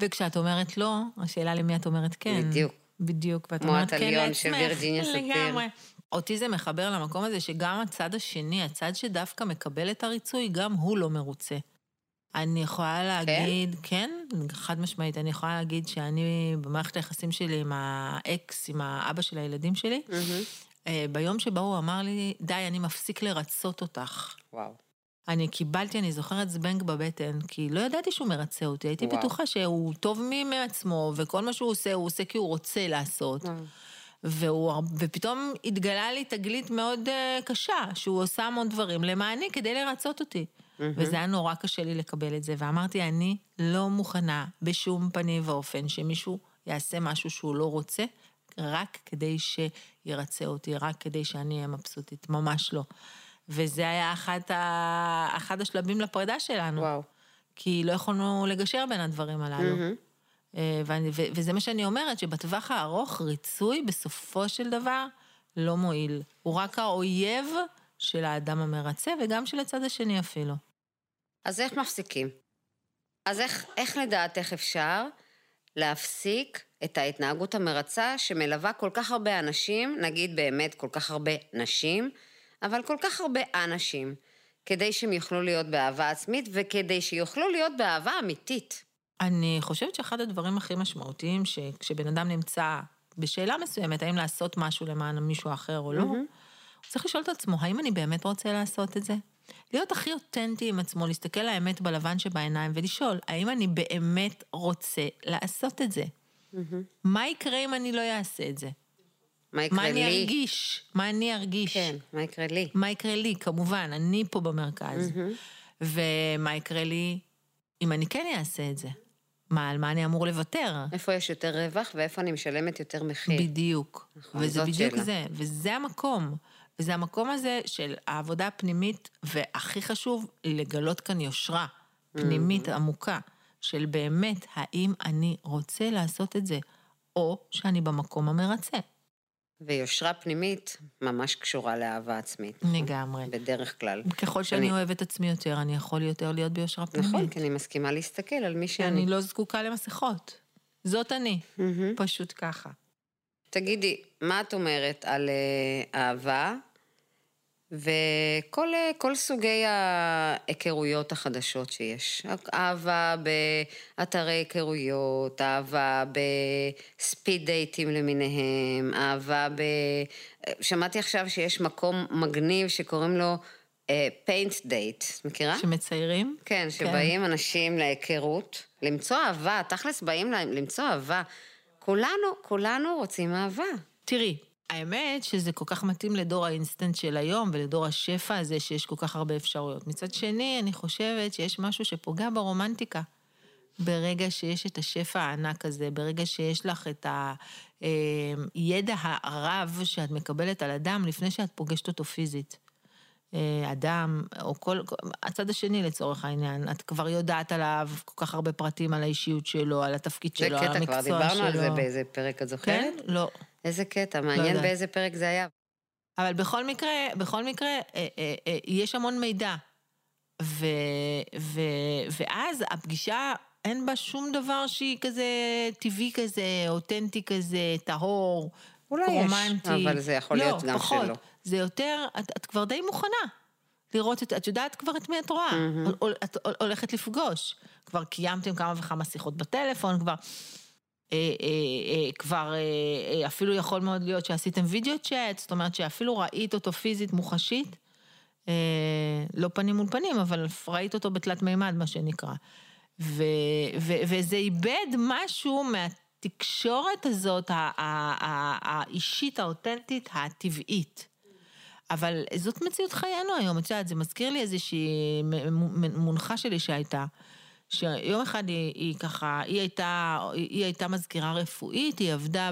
וכשאת אומרת לא, השאלה למי את אומרת כן. בדיוק. בדיוק, ואת אומרת כן לעצמך. של וירג'יניה ספיר. לגמרי. אותי זה מחבר למקום הזה שגם הצד השני, הצד שדווקא מקבל את הריצוי, גם הוא לא מרוצה. אני יכולה להגיד, כן, חד משמעית, אני יכולה להגיד שאני במערכת היחסים שלי עם האקס, עם האבא של הילדים שלי, מהמם. אה, ביום שבו הוא אמר לי, די, אני מפסיק לרצות אותך. וואו. אני קיבלתי, אני זוכרת זבנג בבטן, כי לא ידעתי שהוא מרצה אותי, הייתי וואו. בטוחה שהוא טוב מעצמו, וכל מה שהוא עושה, הוא עושה כי הוא רוצה לעשות. וואו. והוא, ופתאום התגלה לי תגלית מאוד uh, קשה, שהוא עושה המון דברים למעני כדי לרצות אותי. וזה היה נורא קשה לי לקבל את זה, ואמרתי, אני לא מוכנה בשום פנים ואופן שמישהו יעשה משהו שהוא לא רוצה, רק כדי שירצה אותי, רק כדי שאני אהיה מבסוטית, ממש לא. וזה היה אחד, ה... אחד השלבים לפרידה שלנו. וואו. כי לא יכולנו לגשר בין הדברים הללו. מהמם. אה, ואני, ו, וזה מה שאני אומרת, שבטווח הארוך ריצוי בסופו של דבר לא מועיל. הוא רק האויב של האדם המרצה וגם של הצד השני אפילו. אז איך מפסיקים? אז איך, איך לדעתך אפשר להפסיק את ההתנהגות המרצה שמלווה כל כך הרבה אנשים, נגיד באמת כל כך הרבה נשים, אבל כל כך הרבה אנשים, כדי שהם יוכלו להיות באהבה עצמית וכדי שיוכלו להיות באהבה אמיתית. אני חושבת שאחד הדברים הכי משמעותיים, שכשבן אדם נמצא בשאלה מסוימת, האם לעשות משהו למען מישהו אחר או לא, הוא צריך לשאול את עצמו, האם אני באמת רוצה לעשות את זה? להיות הכי אותנטי עם עצמו, להסתכל לאמת בלבן שבעיניים ולשאול, האם אני באמת רוצה לעשות את זה? מה יקרה אם אני לא אעשה את זה? מה יקרה מה אני לי? ארגיש? מה אני ארגיש? כן, מה יקרה לי? מה יקרה לי? כמובן, אני פה במרכז. ומה יקרה לי אם אני כן אעשה את זה? מה, על מה אני אמור לוותר? איפה יש יותר רווח ואיפה אני משלמת יותר מחיר? בדיוק. נכון, וזה בדיוק שאלה. זה, וזה המקום. וזה המקום הזה של העבודה הפנימית, והכי חשוב, לגלות כאן יושרה פנימית עמוקה, של באמת, האם אני רוצה לעשות את זה, או שאני במקום המרצה. ויושרה פנימית ממש קשורה לאהבה עצמית. נכון? לגמרי. בדרך כלל. ככל שאני אני- אוהב את עצמי יותר, אני יכול יותר להיות ביושרה פנימית. נכון, כי אני מסכימה להסתכל על מי שאני. אני לא זקוקה למסכות. זאת אני. מהמם. פשוט ככה. תגידי, מה את אומרת על אה, אהבה וכל אה, כל סוגי ההיכרויות החדשות שיש? אהבה באתרי היכרויות, אהבה בספיד דייטים למיניהם, אהבה ב... שמעתי עכשיו שיש מקום מגניב שקוראים לו Paint Date, מכירה? שמציירים? כן, שבאים אנשים להיכרות, למצוא אהבה, תכלס באים להם למצוא אהבה. כולנו, כולנו רוצים אהבה. תראי, האמת שזה כל כך מתאים לדור האינסטנט של היום ולדור השפע הזה שיש כל כך הרבה אפשרויות. מצד שני, אני חושבת שיש משהו שפוגע ברומנטיקה. ברגע שיש את השפע הענק הזה, ברגע שיש לך את הידע הרב שאת מקבלת על אדם לפני שאת פוגשת אותו פיזית. אה, אדם, או כל, הצד השני לצורך העניין, את כבר יודעת עליו כל כך הרבה פרטים על האישיות שלו, על התפקיד זה שלו, על קטע, המקצוע כבר שלו. דיברנו על זה באיזה פרק, את זוכרת? כן? לא. איזה קטע, מעניין יודעת. באיזה פרק זה היה. אבל בכל מקרה, בכל מקרה, אה, אה, אה, יש המון מידע. ו, ו, ואז הפגישה, אין בה שום דבר שהיא כזה טבעי כזה, אותנטי כזה, טהור, אולי יש, רומנטי. אבל זה יכול להיות לא, גם פחות. שלא. זה יותר, את, את כבר די מוכנה לראות את, את יודעת כבר את מי את רואה, מהמם. את הולכת לפגוש. כבר קיימתם כמה וכמה שיחות בטלפון, כבר... אה, אה, אה, כבר אה, אה, אפילו יכול מאוד להיות שעשיתם וידאו צ'אט, זאת אומרת שאפילו ראית אותו פיזית מוחשית, אה, לא פנים מול פנים, אבל ראית אותו בתלת מימד, מה שנקרא. ו, ו, וזה איבד משהו מהתקשורת הזאת, האישית, האותנטית, הטבעית. אבל זאת מציאות חיינו היום, את יודעת, זה מזכיר לי איזושהי מונחה שלי שהייתה, שיום אחד היא, היא ככה, היא הייתה, היא הייתה מזכירה רפואית, היא עבדה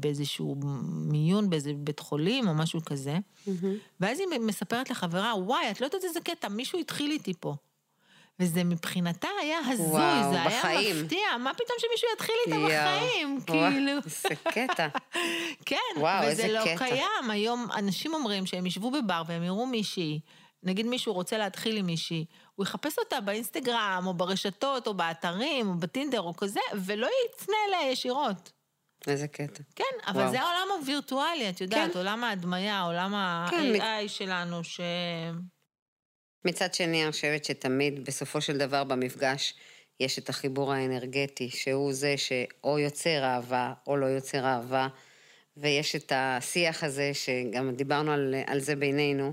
באיזשהו מיון באיזה בית חולים או משהו כזה, mm-hmm. ואז היא מספרת לחברה, וואי, את לא יודעת איזה קטע, מישהו התחיל איתי פה. וזה מבחינתה היה הזוי, וואו, זה בחיים. היה מפתיע, מה פתאום שמישהו יתחיל איתה יו, בחיים, וואו, כאילו. איזה קטע. כן, וואו, וזה לא קטע. קיים. היום אנשים אומרים שהם ישבו בבר והם יראו מישהי, נגיד מישהו רוצה להתחיל עם מישהי, הוא יחפש אותה באינסטגרם, או ברשתות, או באתרים, או בטינדר, או כזה, ולא יצנה אליה ישירות. איזה קטע. כן, אבל וואו. זה העולם הווירטואלי, את יודעת, כן. עולם ההדמיה, עולם כן, ה-AI מ... שלנו, ש... מצד שני, אני חושבת שתמיד, בסופו של דבר, במפגש, יש את החיבור האנרגטי, שהוא זה שאו יוצר אהבה, או לא יוצר אהבה, ויש את השיח הזה, שגם דיברנו על, על זה בינינו,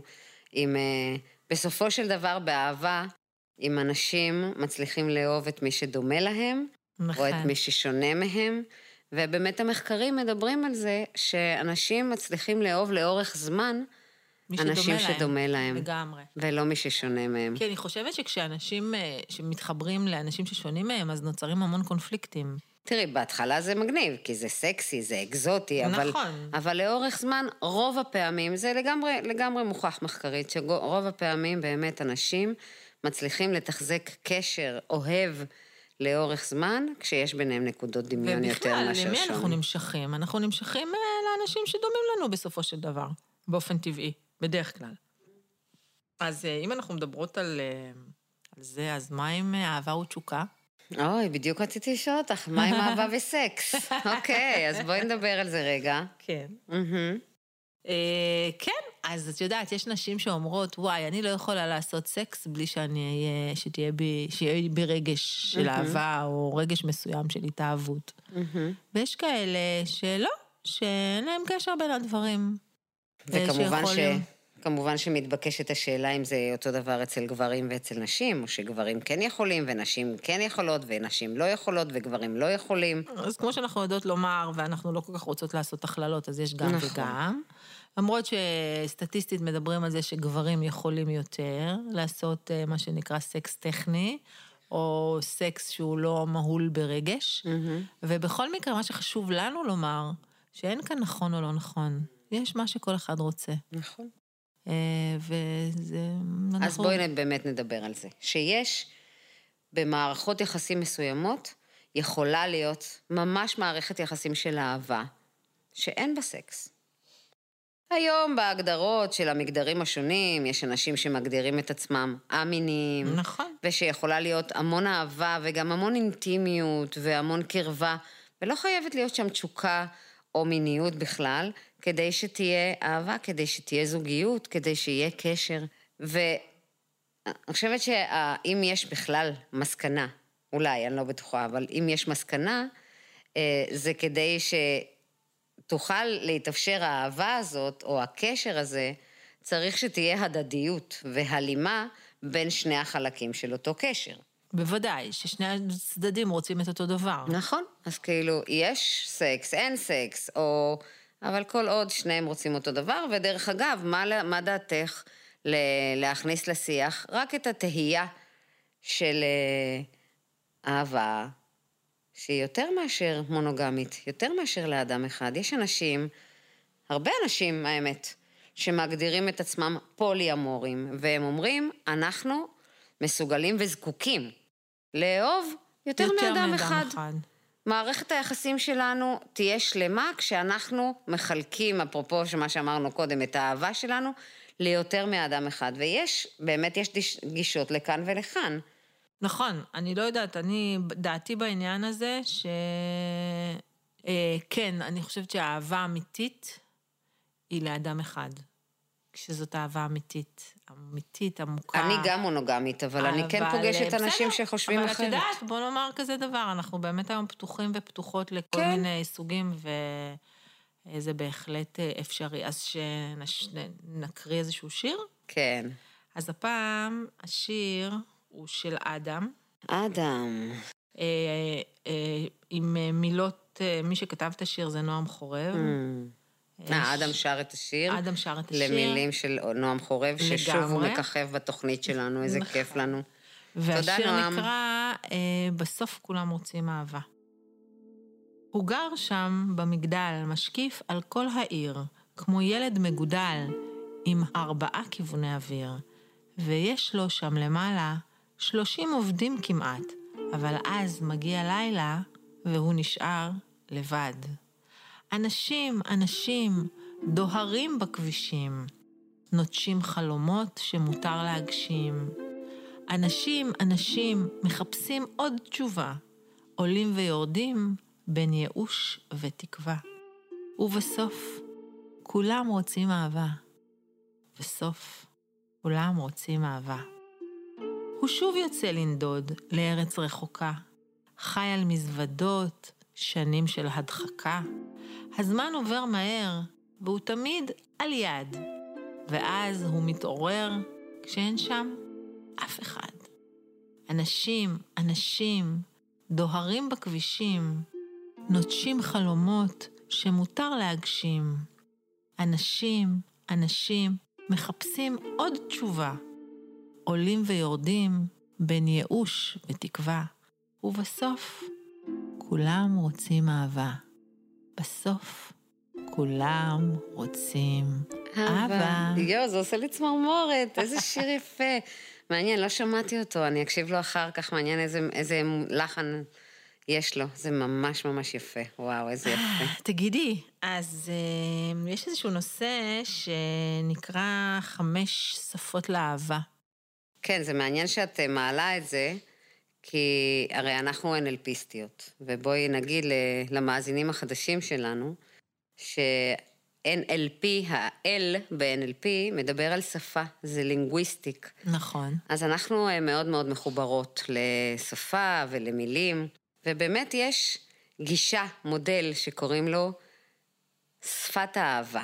עם... אה, בסופו של דבר, באהבה, אם אנשים מצליחים לאהוב את מי שדומה להם, נכון. או את נכון. מי ששונה מהם, ובאמת המחקרים מדברים על זה שאנשים מצליחים לאהוב לאורך זמן אנשים שדומה להם. לגמרי. ולא מי ששונה מהם. כי אני חושבת שכשאנשים אה, שמתחברים לאנשים ששונים מהם, אז נוצרים המון קונפליקטים. תראי, בהתחלה זה מגניב, כי זה סקסי, זה אקזוטי, נכון. אבל, אבל לאורך זמן, רוב הפעמים, זה לגמרי, לגמרי מוכח מחקרית, שרוב הפעמים באמת אנשים מצליחים לתחזק קשר אוהב לאורך זמן, כשיש ביניהם נקודות דמיון יותר מאשר שוני. ובכלל, למי אנחנו נמשכים? אנחנו נמשכים אה, לאנשים שדומים לנו בסופו של דבר, באופן טבעי. בדרך כלל. אז אה, אם אנחנו מדברות על, אה, על זה, אז מה עם אה, אהבה ותשוקה? אוי, בדיוק רציתי לשאול אותך, מה עם אהבה וסקס? אוקיי, אז בואי נדבר על זה רגע. כן. כן, אז את יודעת, יש נשים שאומרות, וואי, אני לא יכולה לעשות סקס בלי שאני אהיה, שתהיה בי, שיהיה בי רגש של אהבה, או רגש מסוים של התאהבות. ויש כאלה שלא, שאין להם קשר בין הדברים. וכמובן ש... כמובן שמתבקשת השאלה אם זה אותו דבר אצל גברים ואצל נשים, או שגברים כן יכולים, ונשים כן יכולות, ונשים לא יכולות, וגברים לא יכולים. אז כמו שאנחנו יודעות לומר, ואנחנו לא כל כך רוצות לעשות הכללות, אז יש גם נכון. וגם. למרות שסטטיסטית מדברים על זה שגברים יכולים יותר לעשות אה, מה שנקרא סקס טכני, או סקס שהוא לא מהול ברגש. Mm-hmm. ובכל מקרה, מה שחשוב לנו לומר, שאין כאן נכון או לא נכון. יש מה שכל אחד רוצה. נכון. אה, וזה... אז בואי באמת נדבר על זה. שיש במערכות יחסים מסוימות, יכולה להיות ממש מערכת יחסים של אהבה, שאין בה סקס. היום בהגדרות של המגדרים השונים, יש אנשים שמגדירים את עצמם א-מיניים. נכון. ושיכולה להיות המון אהבה וגם המון אינטימיות והמון קרבה, ולא חייבת להיות שם תשוקה או מיניות בכלל, כדי שתהיה אהבה, כדי שתהיה זוגיות, כדי שיהיה קשר. ואני חושבת שאם יש בכלל מסקנה, אולי, אני לא בטוחה, אבל אם יש מסקנה, אה, זה כדי שתוכל להתאפשר האהבה הזאת, או הקשר הזה, צריך שתהיה הדדיות והלימה בין שני החלקים של אותו קשר. בוודאי, ששני הצדדים רוצים את אותו דבר. נכון, אז כאילו, יש סקס, אין סקס, או... אבל כל עוד שניהם רוצים אותו דבר, ודרך אגב, מה, מה דעתך להכניס לשיח רק את התהייה של אה, אהבה, שהיא יותר מאשר מונוגמית, יותר מאשר לאדם אחד. יש אנשים, הרבה אנשים, האמת, שמגדירים את עצמם פולי-אמורים, והם אומרים, אנחנו מסוגלים וזקוקים לאהוב יותר, יותר מאדם, מאדם אחד. אחד. מערכת היחסים שלנו תהיה שלמה כשאנחנו מחלקים, אפרופו מה שאמרנו קודם, את האהבה שלנו, ליותר מאדם אחד. ויש, באמת יש גישות לכאן ולכאן. נכון, אני לא יודעת, אני, דעתי בעניין הזה, ש... אה, כן, אני חושבת שהאהבה אמיתית היא לאדם אחד. כשזאת אהבה אמיתית, אמיתית, עמוקה. אני גם מונוגמית, אבל, אבל אני כן פוגשת בסדר, אנשים שחושבים אבל אחרת. אבל את יודעת, בוא נאמר כזה דבר, אנחנו באמת היום פתוחים ופתוחות לכל כן. מיני סוגים, וזה בהחלט אה, אפשרי. אז שנקריא איזשהו שיר? כן. אז הפעם השיר הוא של אדם. אדם. אה, אה, עם מילות, מי שכתב את השיר זה נועם חורב. Mm. אה, אדם שר את השיר. אדם שר את השיר. למילים של נועם חורב, ששוב הוא מככב בתוכנית שלנו, איזה נכון. כיף לנו. והשיר נקרא, אה, בסוף כולם רוצים אהבה. הוא גר שם במגדל, משקיף על כל העיר, כמו ילד מגודל, עם ארבעה כיווני אוויר. ויש לו שם למעלה שלושים עובדים כמעט, אבל אז מגיע לילה והוא נשאר לבד. אנשים, אנשים, דוהרים בכבישים, נוטשים חלומות שמותר להגשים. אנשים, אנשים, מחפשים עוד תשובה, עולים ויורדים בין ייאוש ותקווה. ובסוף, כולם רוצים אהבה. בסוף, כולם רוצים אהבה. הוא שוב יוצא לנדוד לארץ רחוקה, חי על מזוודות, שנים של הדחקה. הזמן עובר מהר, והוא תמיד על יד. ואז הוא מתעורר כשאין שם אף אחד. אנשים, אנשים, דוהרים בכבישים, נוטשים חלומות שמותר להגשים. אנשים, אנשים, מחפשים עוד תשובה. עולים ויורדים בין ייאוש ותקווה, ובסוף כולם רוצים אהבה. בסוף כולם רוצים אהבה. יואו, זה עושה לי צמרמורת, איזה שיר יפה. מעניין, לא שמעתי אותו, אני אקשיב לו אחר כך, מעניין איזה, איזה לחן יש לו. זה ממש ממש יפה. וואו, איזה יפה. תגידי, אז uh, יש איזשהו נושא שנקרא חמש שפות לאהבה. כן, זה מעניין שאת אה, מעלה את זה, כי הרי אנחנו NLPיסטיות, ובואי נגיד למאזינים החדשים שלנו, ש-NLP, ה-L ב-NLP, מדבר על שפה, זה לינגוויסטיק. נכון. אז אנחנו אה, מאוד מאוד מחוברות לשפה ולמילים, ובאמת יש גישה, מודל, שקוראים לו שפת האהבה.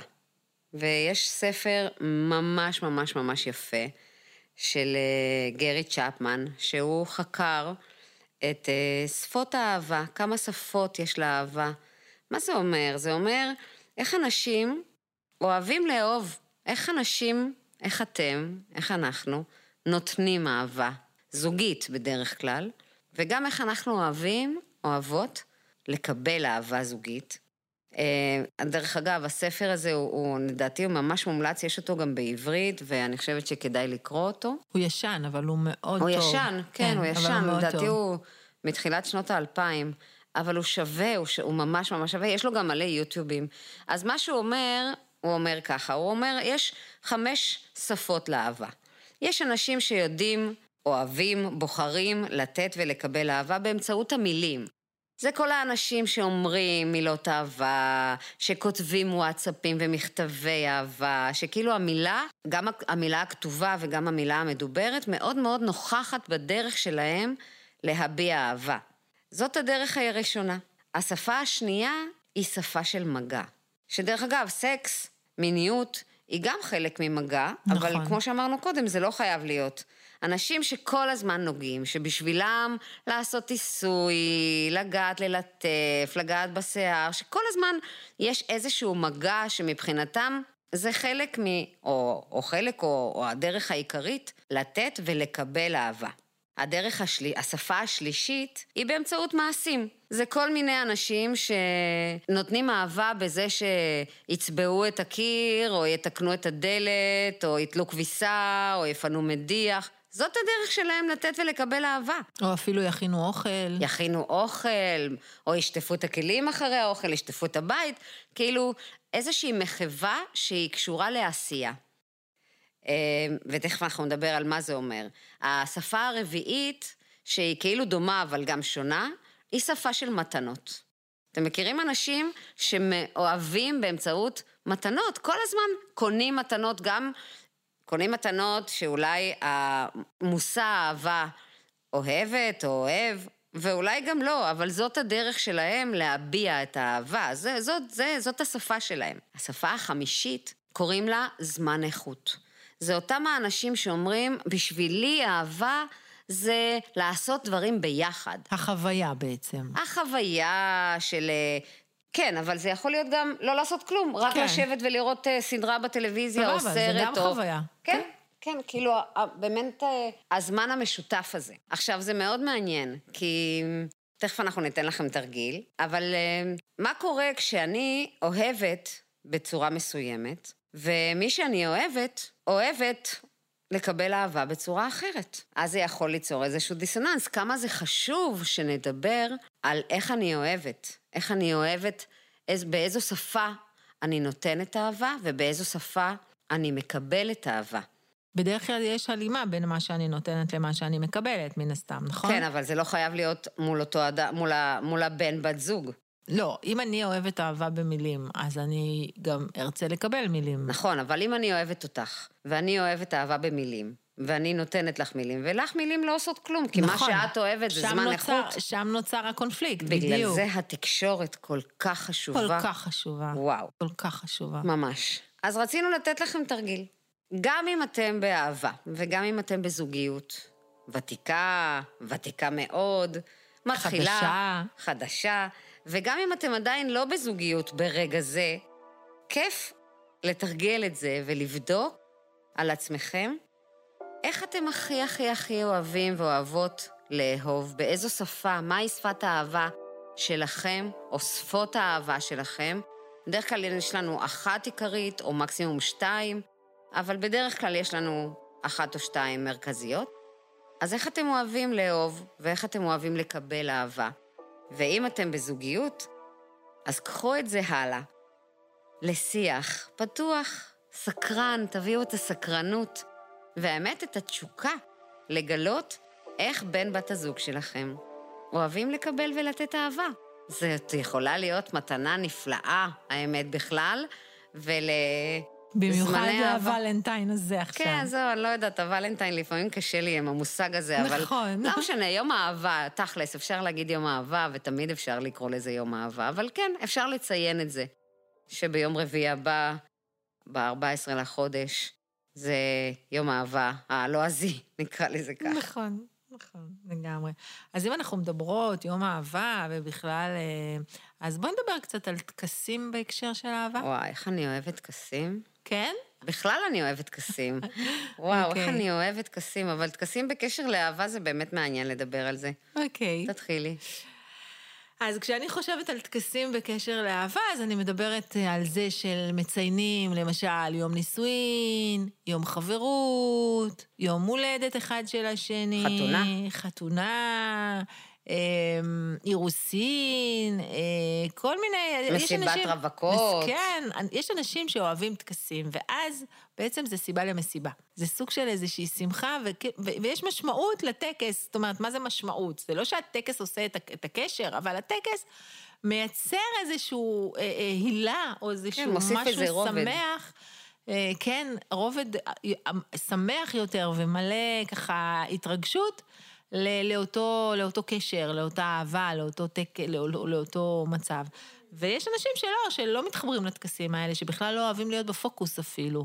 ויש ספר ממש ממש ממש יפה, של אה, גרי צ'פמן, שהוא חקר את אה, שפות האהבה, כמה שפות יש לאהבה. מה זה אומר? זה אומר איך אנשים אוהבים לאהוב, איך אנשים, איך אתם, איך אנחנו, נותנים אהבה, זוגית בדרך כלל, וגם איך אנחנו אוהבים, אוהבות, לקבל אהבה זוגית. אה, דרך אגב, הספר הזה הוא, הוא, לדעתי, הוא ממש מומלץ, יש אותו גם בעברית, ואני חושבת שכדאי לקרוא אותו. הוא ישן, אבל הוא מאוד הוא טוב. הוא ישן, כן, כן הוא ישן, הוא לדעתי טוב. הוא מתחילת שנות האלפיים, אבל הוא שווה, הוא, ש... הוא ממש ממש שווה, יש לו גם מלא יוטיובים. אז מה שהוא אומר, הוא אומר ככה, הוא אומר, יש חמש שפות לאהבה. יש אנשים שיודעים, אוהבים, בוחרים לתת ולקבל אהבה באמצעות המילים. זה כל האנשים שאומרים מילות אהבה, שכותבים וואטסאפים ומכתבי אהבה, שכאילו המילה, גם המילה הכתובה וגם המילה המדוברת, מאוד מאוד נוכחת בדרך שלהם להביע אהבה. זאת הדרך הראשונה. השפה השנייה היא שפה של מגע. שדרך אגב, סקס, מיניות, היא גם חלק ממגע, נכון. אבל כמו שאמרנו קודם, זה לא חייב להיות. אנשים שכל הזמן נוגעים, שבשבילם לעשות עיסוי, לגעת, ללטף, לגעת בשיער, שכל הזמן יש איזשהו מגע שמבחינתם זה חלק מ... או, או חלק, או, או הדרך העיקרית, לתת ולקבל אהבה. הדרך השלי... השפה השלישית היא באמצעות מעשים. זה כל מיני אנשים שנותנים אהבה בזה שיצבעו את הקיר, או יתקנו את הדלת, או יתלו כביסה, או יפנו מדיח. זאת הדרך שלהם לתת ולקבל אהבה. או אפילו יכינו אוכל. יכינו אוכל, או ישטפו את הכלים אחרי האוכל, ישטפו את הבית. כאילו, איזושהי מחווה שהיא קשורה לעשייה. אה, ותכף אנחנו נדבר על מה זה אומר. השפה הרביעית, שהיא כאילו דומה אבל גם שונה, היא שפה של מתנות. אתם מכירים אנשים שאוהבים באמצעות מתנות, כל הזמן קונים מתנות גם קונים מתנות שאולי המושא האהבה אוהבת או אוהב, ואולי גם לא, אבל זאת הדרך שלהם להביע את האהבה. זה, זאת, זה, זאת השפה שלהם. השפה החמישית, קוראים לה זמן איכות. זה אותם האנשים שאומרים, בשבילי אהבה זה לעשות דברים ביחד. החוויה בעצם. החוויה של כן, אבל זה יכול להיות גם לא לעשות כלום, רק כן. לשבת ולראות uh, סדרה בטלוויזיה או סרט. זה גם או... חוויה. כן, כן, כאילו, באמת הזמן המשותף הזה. עכשיו, זה מאוד מעניין, כי תכף אנחנו ניתן לכם תרגיל, אבל מה קורה כשאני אוהבת בצורה מסוימת, ומי שאני אוהבת, אוהבת לקבל אהבה בצורה אחרת. אז זה יכול ליצור איזשהו דיסוננס. כמה זה חשוב שנדבר על איך אני אוהבת, איך אני אוהבת, איז, באיזו שפה אני נותנת אהבה ובאיזו שפה אני מקבלת אהבה. בדרך כלל יש הלימה בין מה שאני נותנת למה שאני מקבלת, מן הסתם, נכון? כן, אבל זה לא חייב להיות מול אותו אדם, מול, מול הבן בת זוג. לא, אם אני אוהבת אהבה במילים, אז אני גם ארצה לקבל מילים. נכון, אבל אם אני אוהבת אותך, ואני אוהבת אהבה במילים, ואני נותנת לך מילים, ולך מילים לא עושות כלום, כי נכון. מה שאת אוהבת זה זמן נוצר, איכות. שם נוצר הקונפליקט, בגלל בדיוק. בגלל זה התקשורת כל כך חשובה. כל כך חשובה. וואו. כל כך חשובה. ממש. אז רצינו לתת לכם תרגיל. גם אם אתם באהבה, וגם אם אתם בזוגיות, ותיקה, ותיקה מאוד, מתחילה, חדשה. חדשה, וגם אם אתם עדיין לא בזוגיות ברגע זה, כיף לתרגל את זה ולבדוק על עצמכם איך אתם הכי הכי הכי אוהבים ואוהבות לאהוב, באיזו שפה, מהי שפת האהבה שלכם, או שפות האהבה שלכם. בדרך כלל יש לנו אחת עיקרית, או מקסימום שתיים, אבל בדרך כלל יש לנו אחת או שתיים מרכזיות. אז איך אתם אוהבים לאהוב, ואיך אתם אוהבים לקבל אהבה? ואם אתם בזוגיות, אז קחו את זה הלאה. לשיח פתוח, סקרן, תביאו את הסקרנות, והאמת, את התשוקה לגלות איך בן בת הזוג שלכם אוהבים לקבל ולתת אהבה. זאת יכולה להיות מתנה נפלאה, האמת בכלל, ול... במיוחד הוולנטיין הזה עכשיו. כן, זהו, אני לא יודעת, הוולנטיין לפעמים קשה לי עם המושג הזה, אבל... נכון. לא משנה, יום אהבה, תכלס, אפשר להגיד יום אהבה, ותמיד אפשר לקרוא לזה יום אהבה, אבל כן, אפשר לציין את זה, שביום רביעי הבא, ב-14 לחודש, זה יום אהבה הלועזי, נקרא לזה ככה. נכון. נכון, לגמרי. אז אם אנחנו מדברות, יום אהבה, ובכלל... אה, אז בואי נדבר קצת על טקסים בהקשר של אהבה. וואי, איך אני אוהבת טקסים. כן? בכלל אני אוהבת טקסים. וואו, okay. איך אוקיי. אני אוהבת טקסים, אבל טקסים בקשר לאהבה זה באמת מעניין לדבר על זה. אוקיי. Okay. תתחילי. אז כשאני חושבת על טקסים בקשר לאהבה, אז אני מדברת אה, על זה של מציינים, למשל, יום נישואין, יום חברות, יום הולדת אחד של השני. חתונה. חתונה. אמ, אירוסין, אה, כל מיני... מסיבת אנשים, רווקות. כן, יש אנשים שאוהבים טקסים, ואז בעצם זה סיבה למסיבה. זה סוג של איזושהי שמחה, ו... ויש משמעות לטקס. זאת אומרת, מה זה משמעות? זה לא שהטקס עושה את הקשר, אבל הטקס מייצר איזשהו אה, אה, הילה, או איזשהו כן, משהו איזה שמח. אה, כן, רובד אה, שמח יותר ומלא ככה התרגשות. לאותו, לאותו קשר, לאותה אהבה, לאותו, תק, לא, לא, לאותו מצב. ויש אנשים שלא, שלא מתחברים לטקסים האלה, שבכלל לא אוהבים להיות בפוקוס אפילו.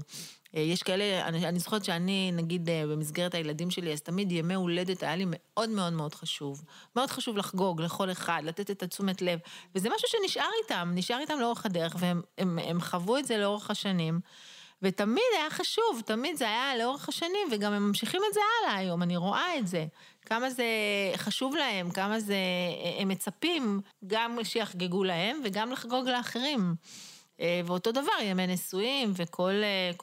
אה, יש כאלה, אני, אני זוכרת שאני, נגיד, אה, במסגרת הילדים שלי, אז תמיד ימי הולדת היה לי מאוד מאוד מאוד חשוב. מאוד חשוב לחגוג לכל אחד, לתת את התשומת לב. וזה משהו שנשאר איתם, נשאר איתם לאורך הדרך, והם הם, הם חוו את זה לאורך השנים. ותמיד היה חשוב, תמיד זה היה לאורך השנים, וגם הם ממשיכים את זה הלאה היום, אני רואה את זה. כמה זה חשוב להם, כמה זה, הם מצפים גם שיחגגו להם וגם לחגוג לאחרים. אה, ואותו דבר, ימי נשואים וכל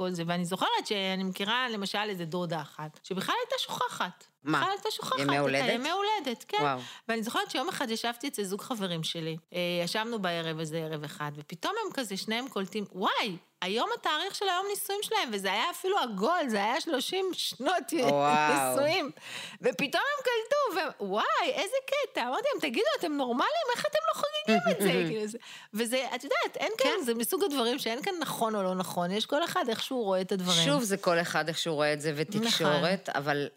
אה, זה. ואני זוכרת שאני מכירה למשל איזה דודה אחת, שבכלל הייתה שוכחת. מה? הייתה שוכחת. ימי הולדת? ימי הולדת, כן. וואו. ואני זוכרת שיום אחד ישבתי אצל זוג חברים שלי, אה, ישבנו בערב איזה ערב אחד, ופתאום הם כזה, שניהם קולטים, וואי, היום התאריך של היום נישואים שלהם, וזה היה אפילו עגול, זה היה 30 שנות נישואים. ופתאום הם קלטו, ווואי, איזה קטע. אמרתי להם, תגידו, אתם נורמלים? איך אתם לא חוגגים את זה? כאילו, וזה, את יודעת, אין כאן, כן. זה מסוג הדברים שאין כאן נכון או לא נכון, יש כל אחד איך שהוא רואה את הדברים. שוב, זה כל אחד איך שהוא רואה את זה, ותקשורת, נכון. אבל...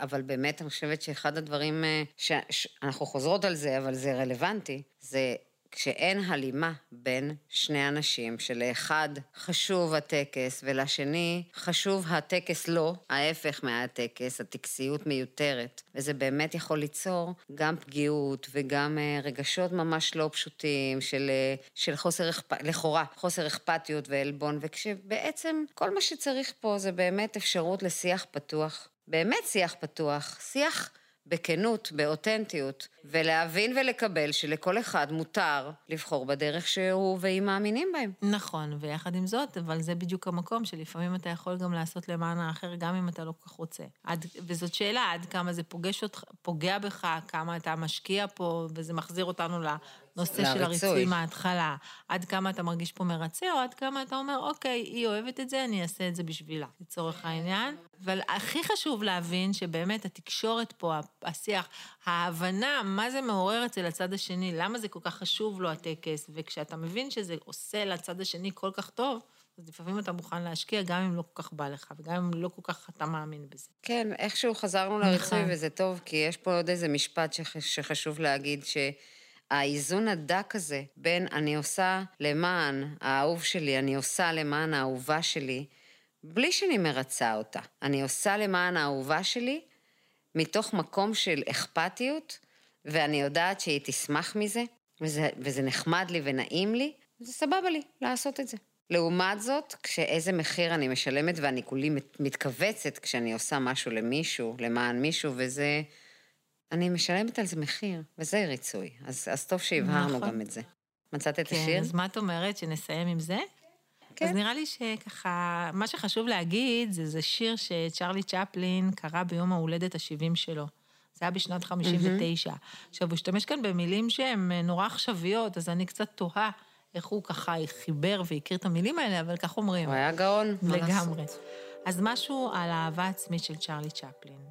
אבל באמת, אני חושבת שאחד הדברים, אה, שאנחנו חוזרות על זה, אבל זה רלוונטי, זה כשאין הלימה בין שני אנשים, שלאחד חשוב הטקס ולשני חשוב הטקס לא, ההפך מהטקס, הטקסיות מיותרת. וזה באמת יכול ליצור גם פגיעות וגם אה, רגשות ממש לא פשוטים של, אה, של חוסר, לכאורה, חוסר אכפתיות ועלבון, וכשבעצם כל מה שצריך פה זה באמת אפשרות לשיח פתוח. באמת שיח פתוח, שיח... בכנות, באותנטיות, ולהבין ולקבל שלכל אחד מותר לבחור בדרך שהוא והיא מאמינים בהם. נכון, ויחד עם זאת, אבל זה בדיוק המקום שלפעמים אתה יכול גם לעשות למען האחר, גם אם אתה לא כל כך רוצה. עד, וזאת שאלה, עד כמה זה פוגש אותך, פוגע בך, כמה אתה משקיע פה, וזה מחזיר אותנו נושא של הריצוי מההתחלה. עד כמה אתה מרגיש פה מרצה, או עד כמה אתה אומר, אוקיי, היא אוהבת את זה, אני אעשה את זה בשבילה, לצורך העניין. אבל הכי חשוב להבין שבאמת התקשורת פה, השיח, ההבנה מה זה מעורר אצל הצד השני, למה זה כל כך חשוב לו הטקס, וכשאתה מבין שזה עושה לצד השני כל כך טוב, אז לפעמים אתה מוכן להשקיע גם אם לא כל כך בא לך, וגם אם לא כל כך אתה מאמין בזה. כן, איכשהו חזרנו לריצוי, נכון. וזה טוב, כי יש פה עוד איזה משפט שחשוב להגיד, ש... האיזון הדק הזה בין אני עושה למען האהוב שלי, אני עושה למען האהובה שלי, בלי שאני מרצה אותה. אני עושה למען האהובה שלי מתוך מקום של אכפתיות, ואני יודעת שהיא תשמח מזה, וזה, וזה נחמד לי ונעים לי, זה סבבה לי לעשות את זה. לעומת זאת, כשאיזה מחיר אני משלמת ואני כולי מתכווצת כשאני עושה משהו למישהו, למען מישהו, וזה... אני משלמת על זה מחיר, וזה ריצוי. אז, אז טוב שהבהרנו נכון. גם את זה. מצאת את כן, השיר? כן, אז מה את אומרת, שנסיים עם זה? כן. אז נראה לי שככה, מה שחשוב להגיד, זה, זה שיר שצ'רלי צ'פלין קרא ביום ההולדת ה-70 שלו. זה היה בשנת 59. Mm-hmm. עכשיו, הוא השתמש כאן במילים שהן נורא עכשוויות, אז אני קצת תוהה איך הוא ככה חיבר והכיר את המילים האלה, אבל כך אומרים. הוא היה גאון, מה לגמרי. אז משהו על האהבה עצמית של צ'רלי צ'פלין.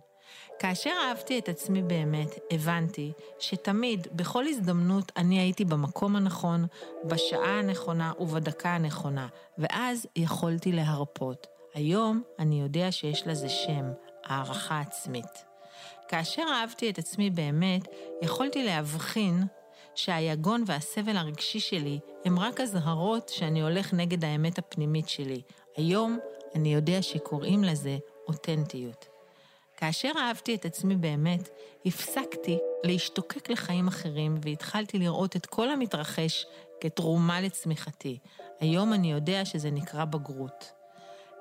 כאשר אהבתי את עצמי באמת, הבנתי שתמיד, בכל הזדמנות, אני הייתי במקום הנכון, בשעה הנכונה ובדקה הנכונה, ואז יכולתי להרפות. היום אני יודע שיש לזה שם, הערכה עצמית. כאשר אהבתי את עצמי באמת, יכולתי להבחין שהיגון והסבל הרגשי שלי הם רק אזהרות שאני הולך נגד האמת הפנימית שלי. היום אני יודע שקוראים לזה אותנטיות. כאשר אהבתי את עצמי באמת, הפסקתי להשתוקק לחיים אחרים והתחלתי לראות את כל המתרחש כתרומה לצמיחתי. היום אני יודע שזה נקרא בגרות.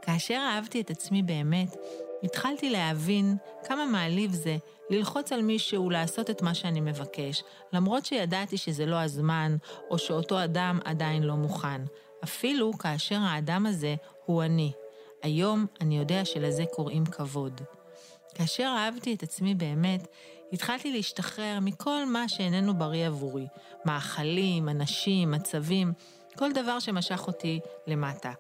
כאשר אהבתי את עצמי באמת, התחלתי להבין כמה מעליב זה ללחוץ על מישהו לעשות את מה שאני מבקש, למרות שידעתי שזה לא הזמן, או שאותו אדם עדיין לא מוכן, אפילו כאשר האדם הזה הוא אני. היום אני יודע שלזה קוראים כבוד. כאשר אהבתי את עצמי באמת, התחלתי להשתחרר מכל מה שאיננו בריא עבורי. מאכלים, אנשים, מצבים, כל דבר שמשך אותי למטה.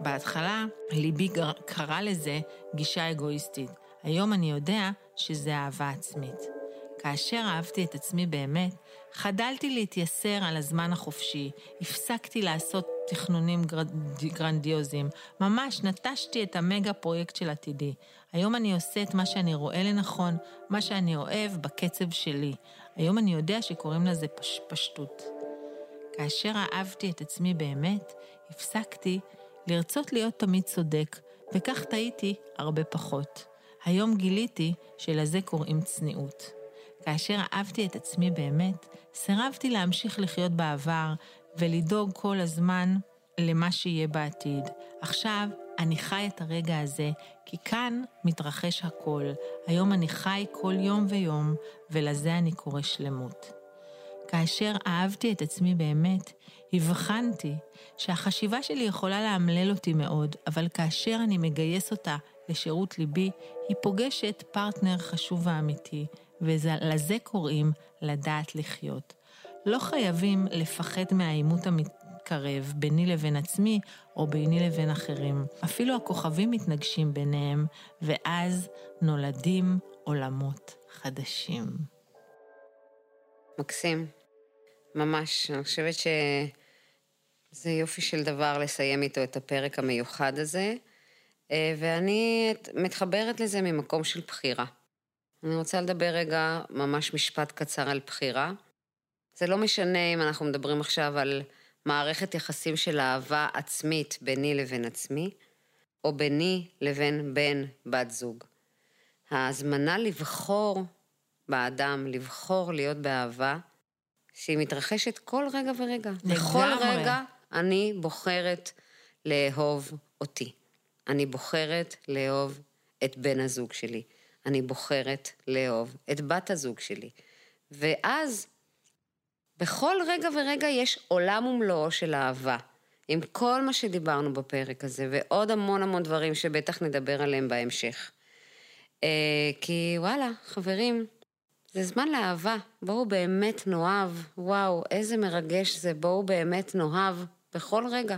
בהתחלה ליבי קרא לזה גישה אגואיסטית. היום אני יודע שזה אהבה עצמית. כאשר אהבתי את עצמי באמת, חדלתי להתייסר על הזמן החופשי, הפסקתי לעשות תכנונים גרנדיוזיים, ממש נטשתי את המגה פרויקט של עתידי. היום אני עושה את מה שאני רואה לנכון, מה שאני אוהב בקצב שלי. היום אני יודע שקוראים לזה פש, פשטות. כאשר אהבתי את עצמי באמת, הפסקתי לרצות להיות תמיד צודק, וכך טעיתי הרבה פחות. היום גיליתי שלזה קוראים צניעות. כאשר אהבתי את עצמי באמת, סירבתי להמשיך לחיות בעבר ולדאוג כל הזמן למה שיהיה בעתיד. עכשיו אני חי את הרגע הזה, כי כאן מתרחש הכל. היום אני חי כל יום ויום, ולזה אני קורא שלמות. כאשר אהבתי את עצמי באמת, הבחנתי שהחשיבה שלי יכולה לאמלל אותי מאוד, אבל כאשר אני מגייס אותה לשירות ליבי, היא פוגשת פרטנר חשוב ואמיתי, ולזה קוראים לדעת לחיות. לא חייבים לפחד מהעימות המתקרב ביני לבין עצמי או ביני לבין אחרים. אפילו הכוכבים מתנגשים ביניהם, ואז נולדים עולמות חדשים. מקסים. ממש. אני חושבת שזה יופי של דבר לסיים איתו את הפרק המיוחד הזה, אה, ואני מתחברת לזה ממקום של בחירה. אני רוצה לדבר רגע, ממש משפט קצר על בחירה. זה לא משנה אם אנחנו מדברים עכשיו על מערכת יחסים של אהבה עצמית ביני לבין עצמי, או ביני לבין בן, בת זוג. ההזמנה לבחור באדם, לבחור להיות באהבה, שהיא מתרחשת כל רגע ורגע. לגמרי. בכל רגע אני בוחרת לאהוב אותי. אני בוחרת לאהוב את בן הזוג שלי. אני בוחרת לאהוב את בת הזוג שלי. ואז, בכל רגע ורגע יש עולם ומלואו של אהבה. עם כל מה שדיברנו בפרק הזה, ועוד המון המון דברים שבטח נדבר עליהם בהמשך. אה, כי וואלה, חברים, זה זמן לאהבה. בואו באמת נאהב. וואו, איזה מרגש זה. בואו באמת נאהב בכל רגע.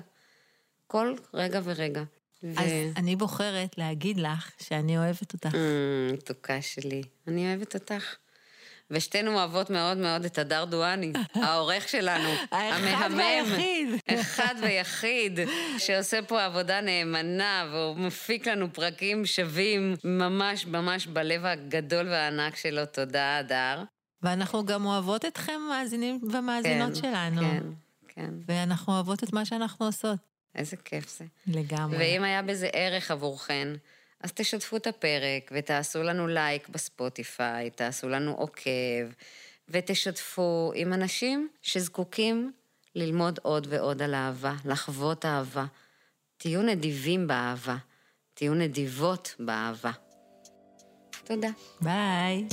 כל רגע ורגע. אז ו... אני בוחרת להגיד לך שאני אוהבת אותך. Mm, מתוקה שלי. אני אוהבת אותך. ושתינו אוהבות מאוד מאוד את הדר דואני, העורך שלנו, המהמם. האחד והיחיד. אחד ויחיד, שעושה פה עבודה נאמנה, והוא מפיק לנו פרקים שווים ממש ממש בלב הגדול והענק שלו. תודה, הדר. ואנחנו גם אוהבות אתכם, מאזינים ומאזינות כן, שלנו. כן, כן. ואנחנו אוהבות את מה שאנחנו עושות. איזה כיף זה. לגמרי. ואם היה בזה ערך עבורכן, אז תשתפו את הפרק ותעשו לנו לייק בספוטיפיי, תעשו לנו עוקב, ותשתפו עם אנשים שזקוקים ללמוד עוד ועוד על אהבה, לחוות אהבה. תהיו נדיבים באהבה, תהיו נדיבות באהבה. תודה. ביי.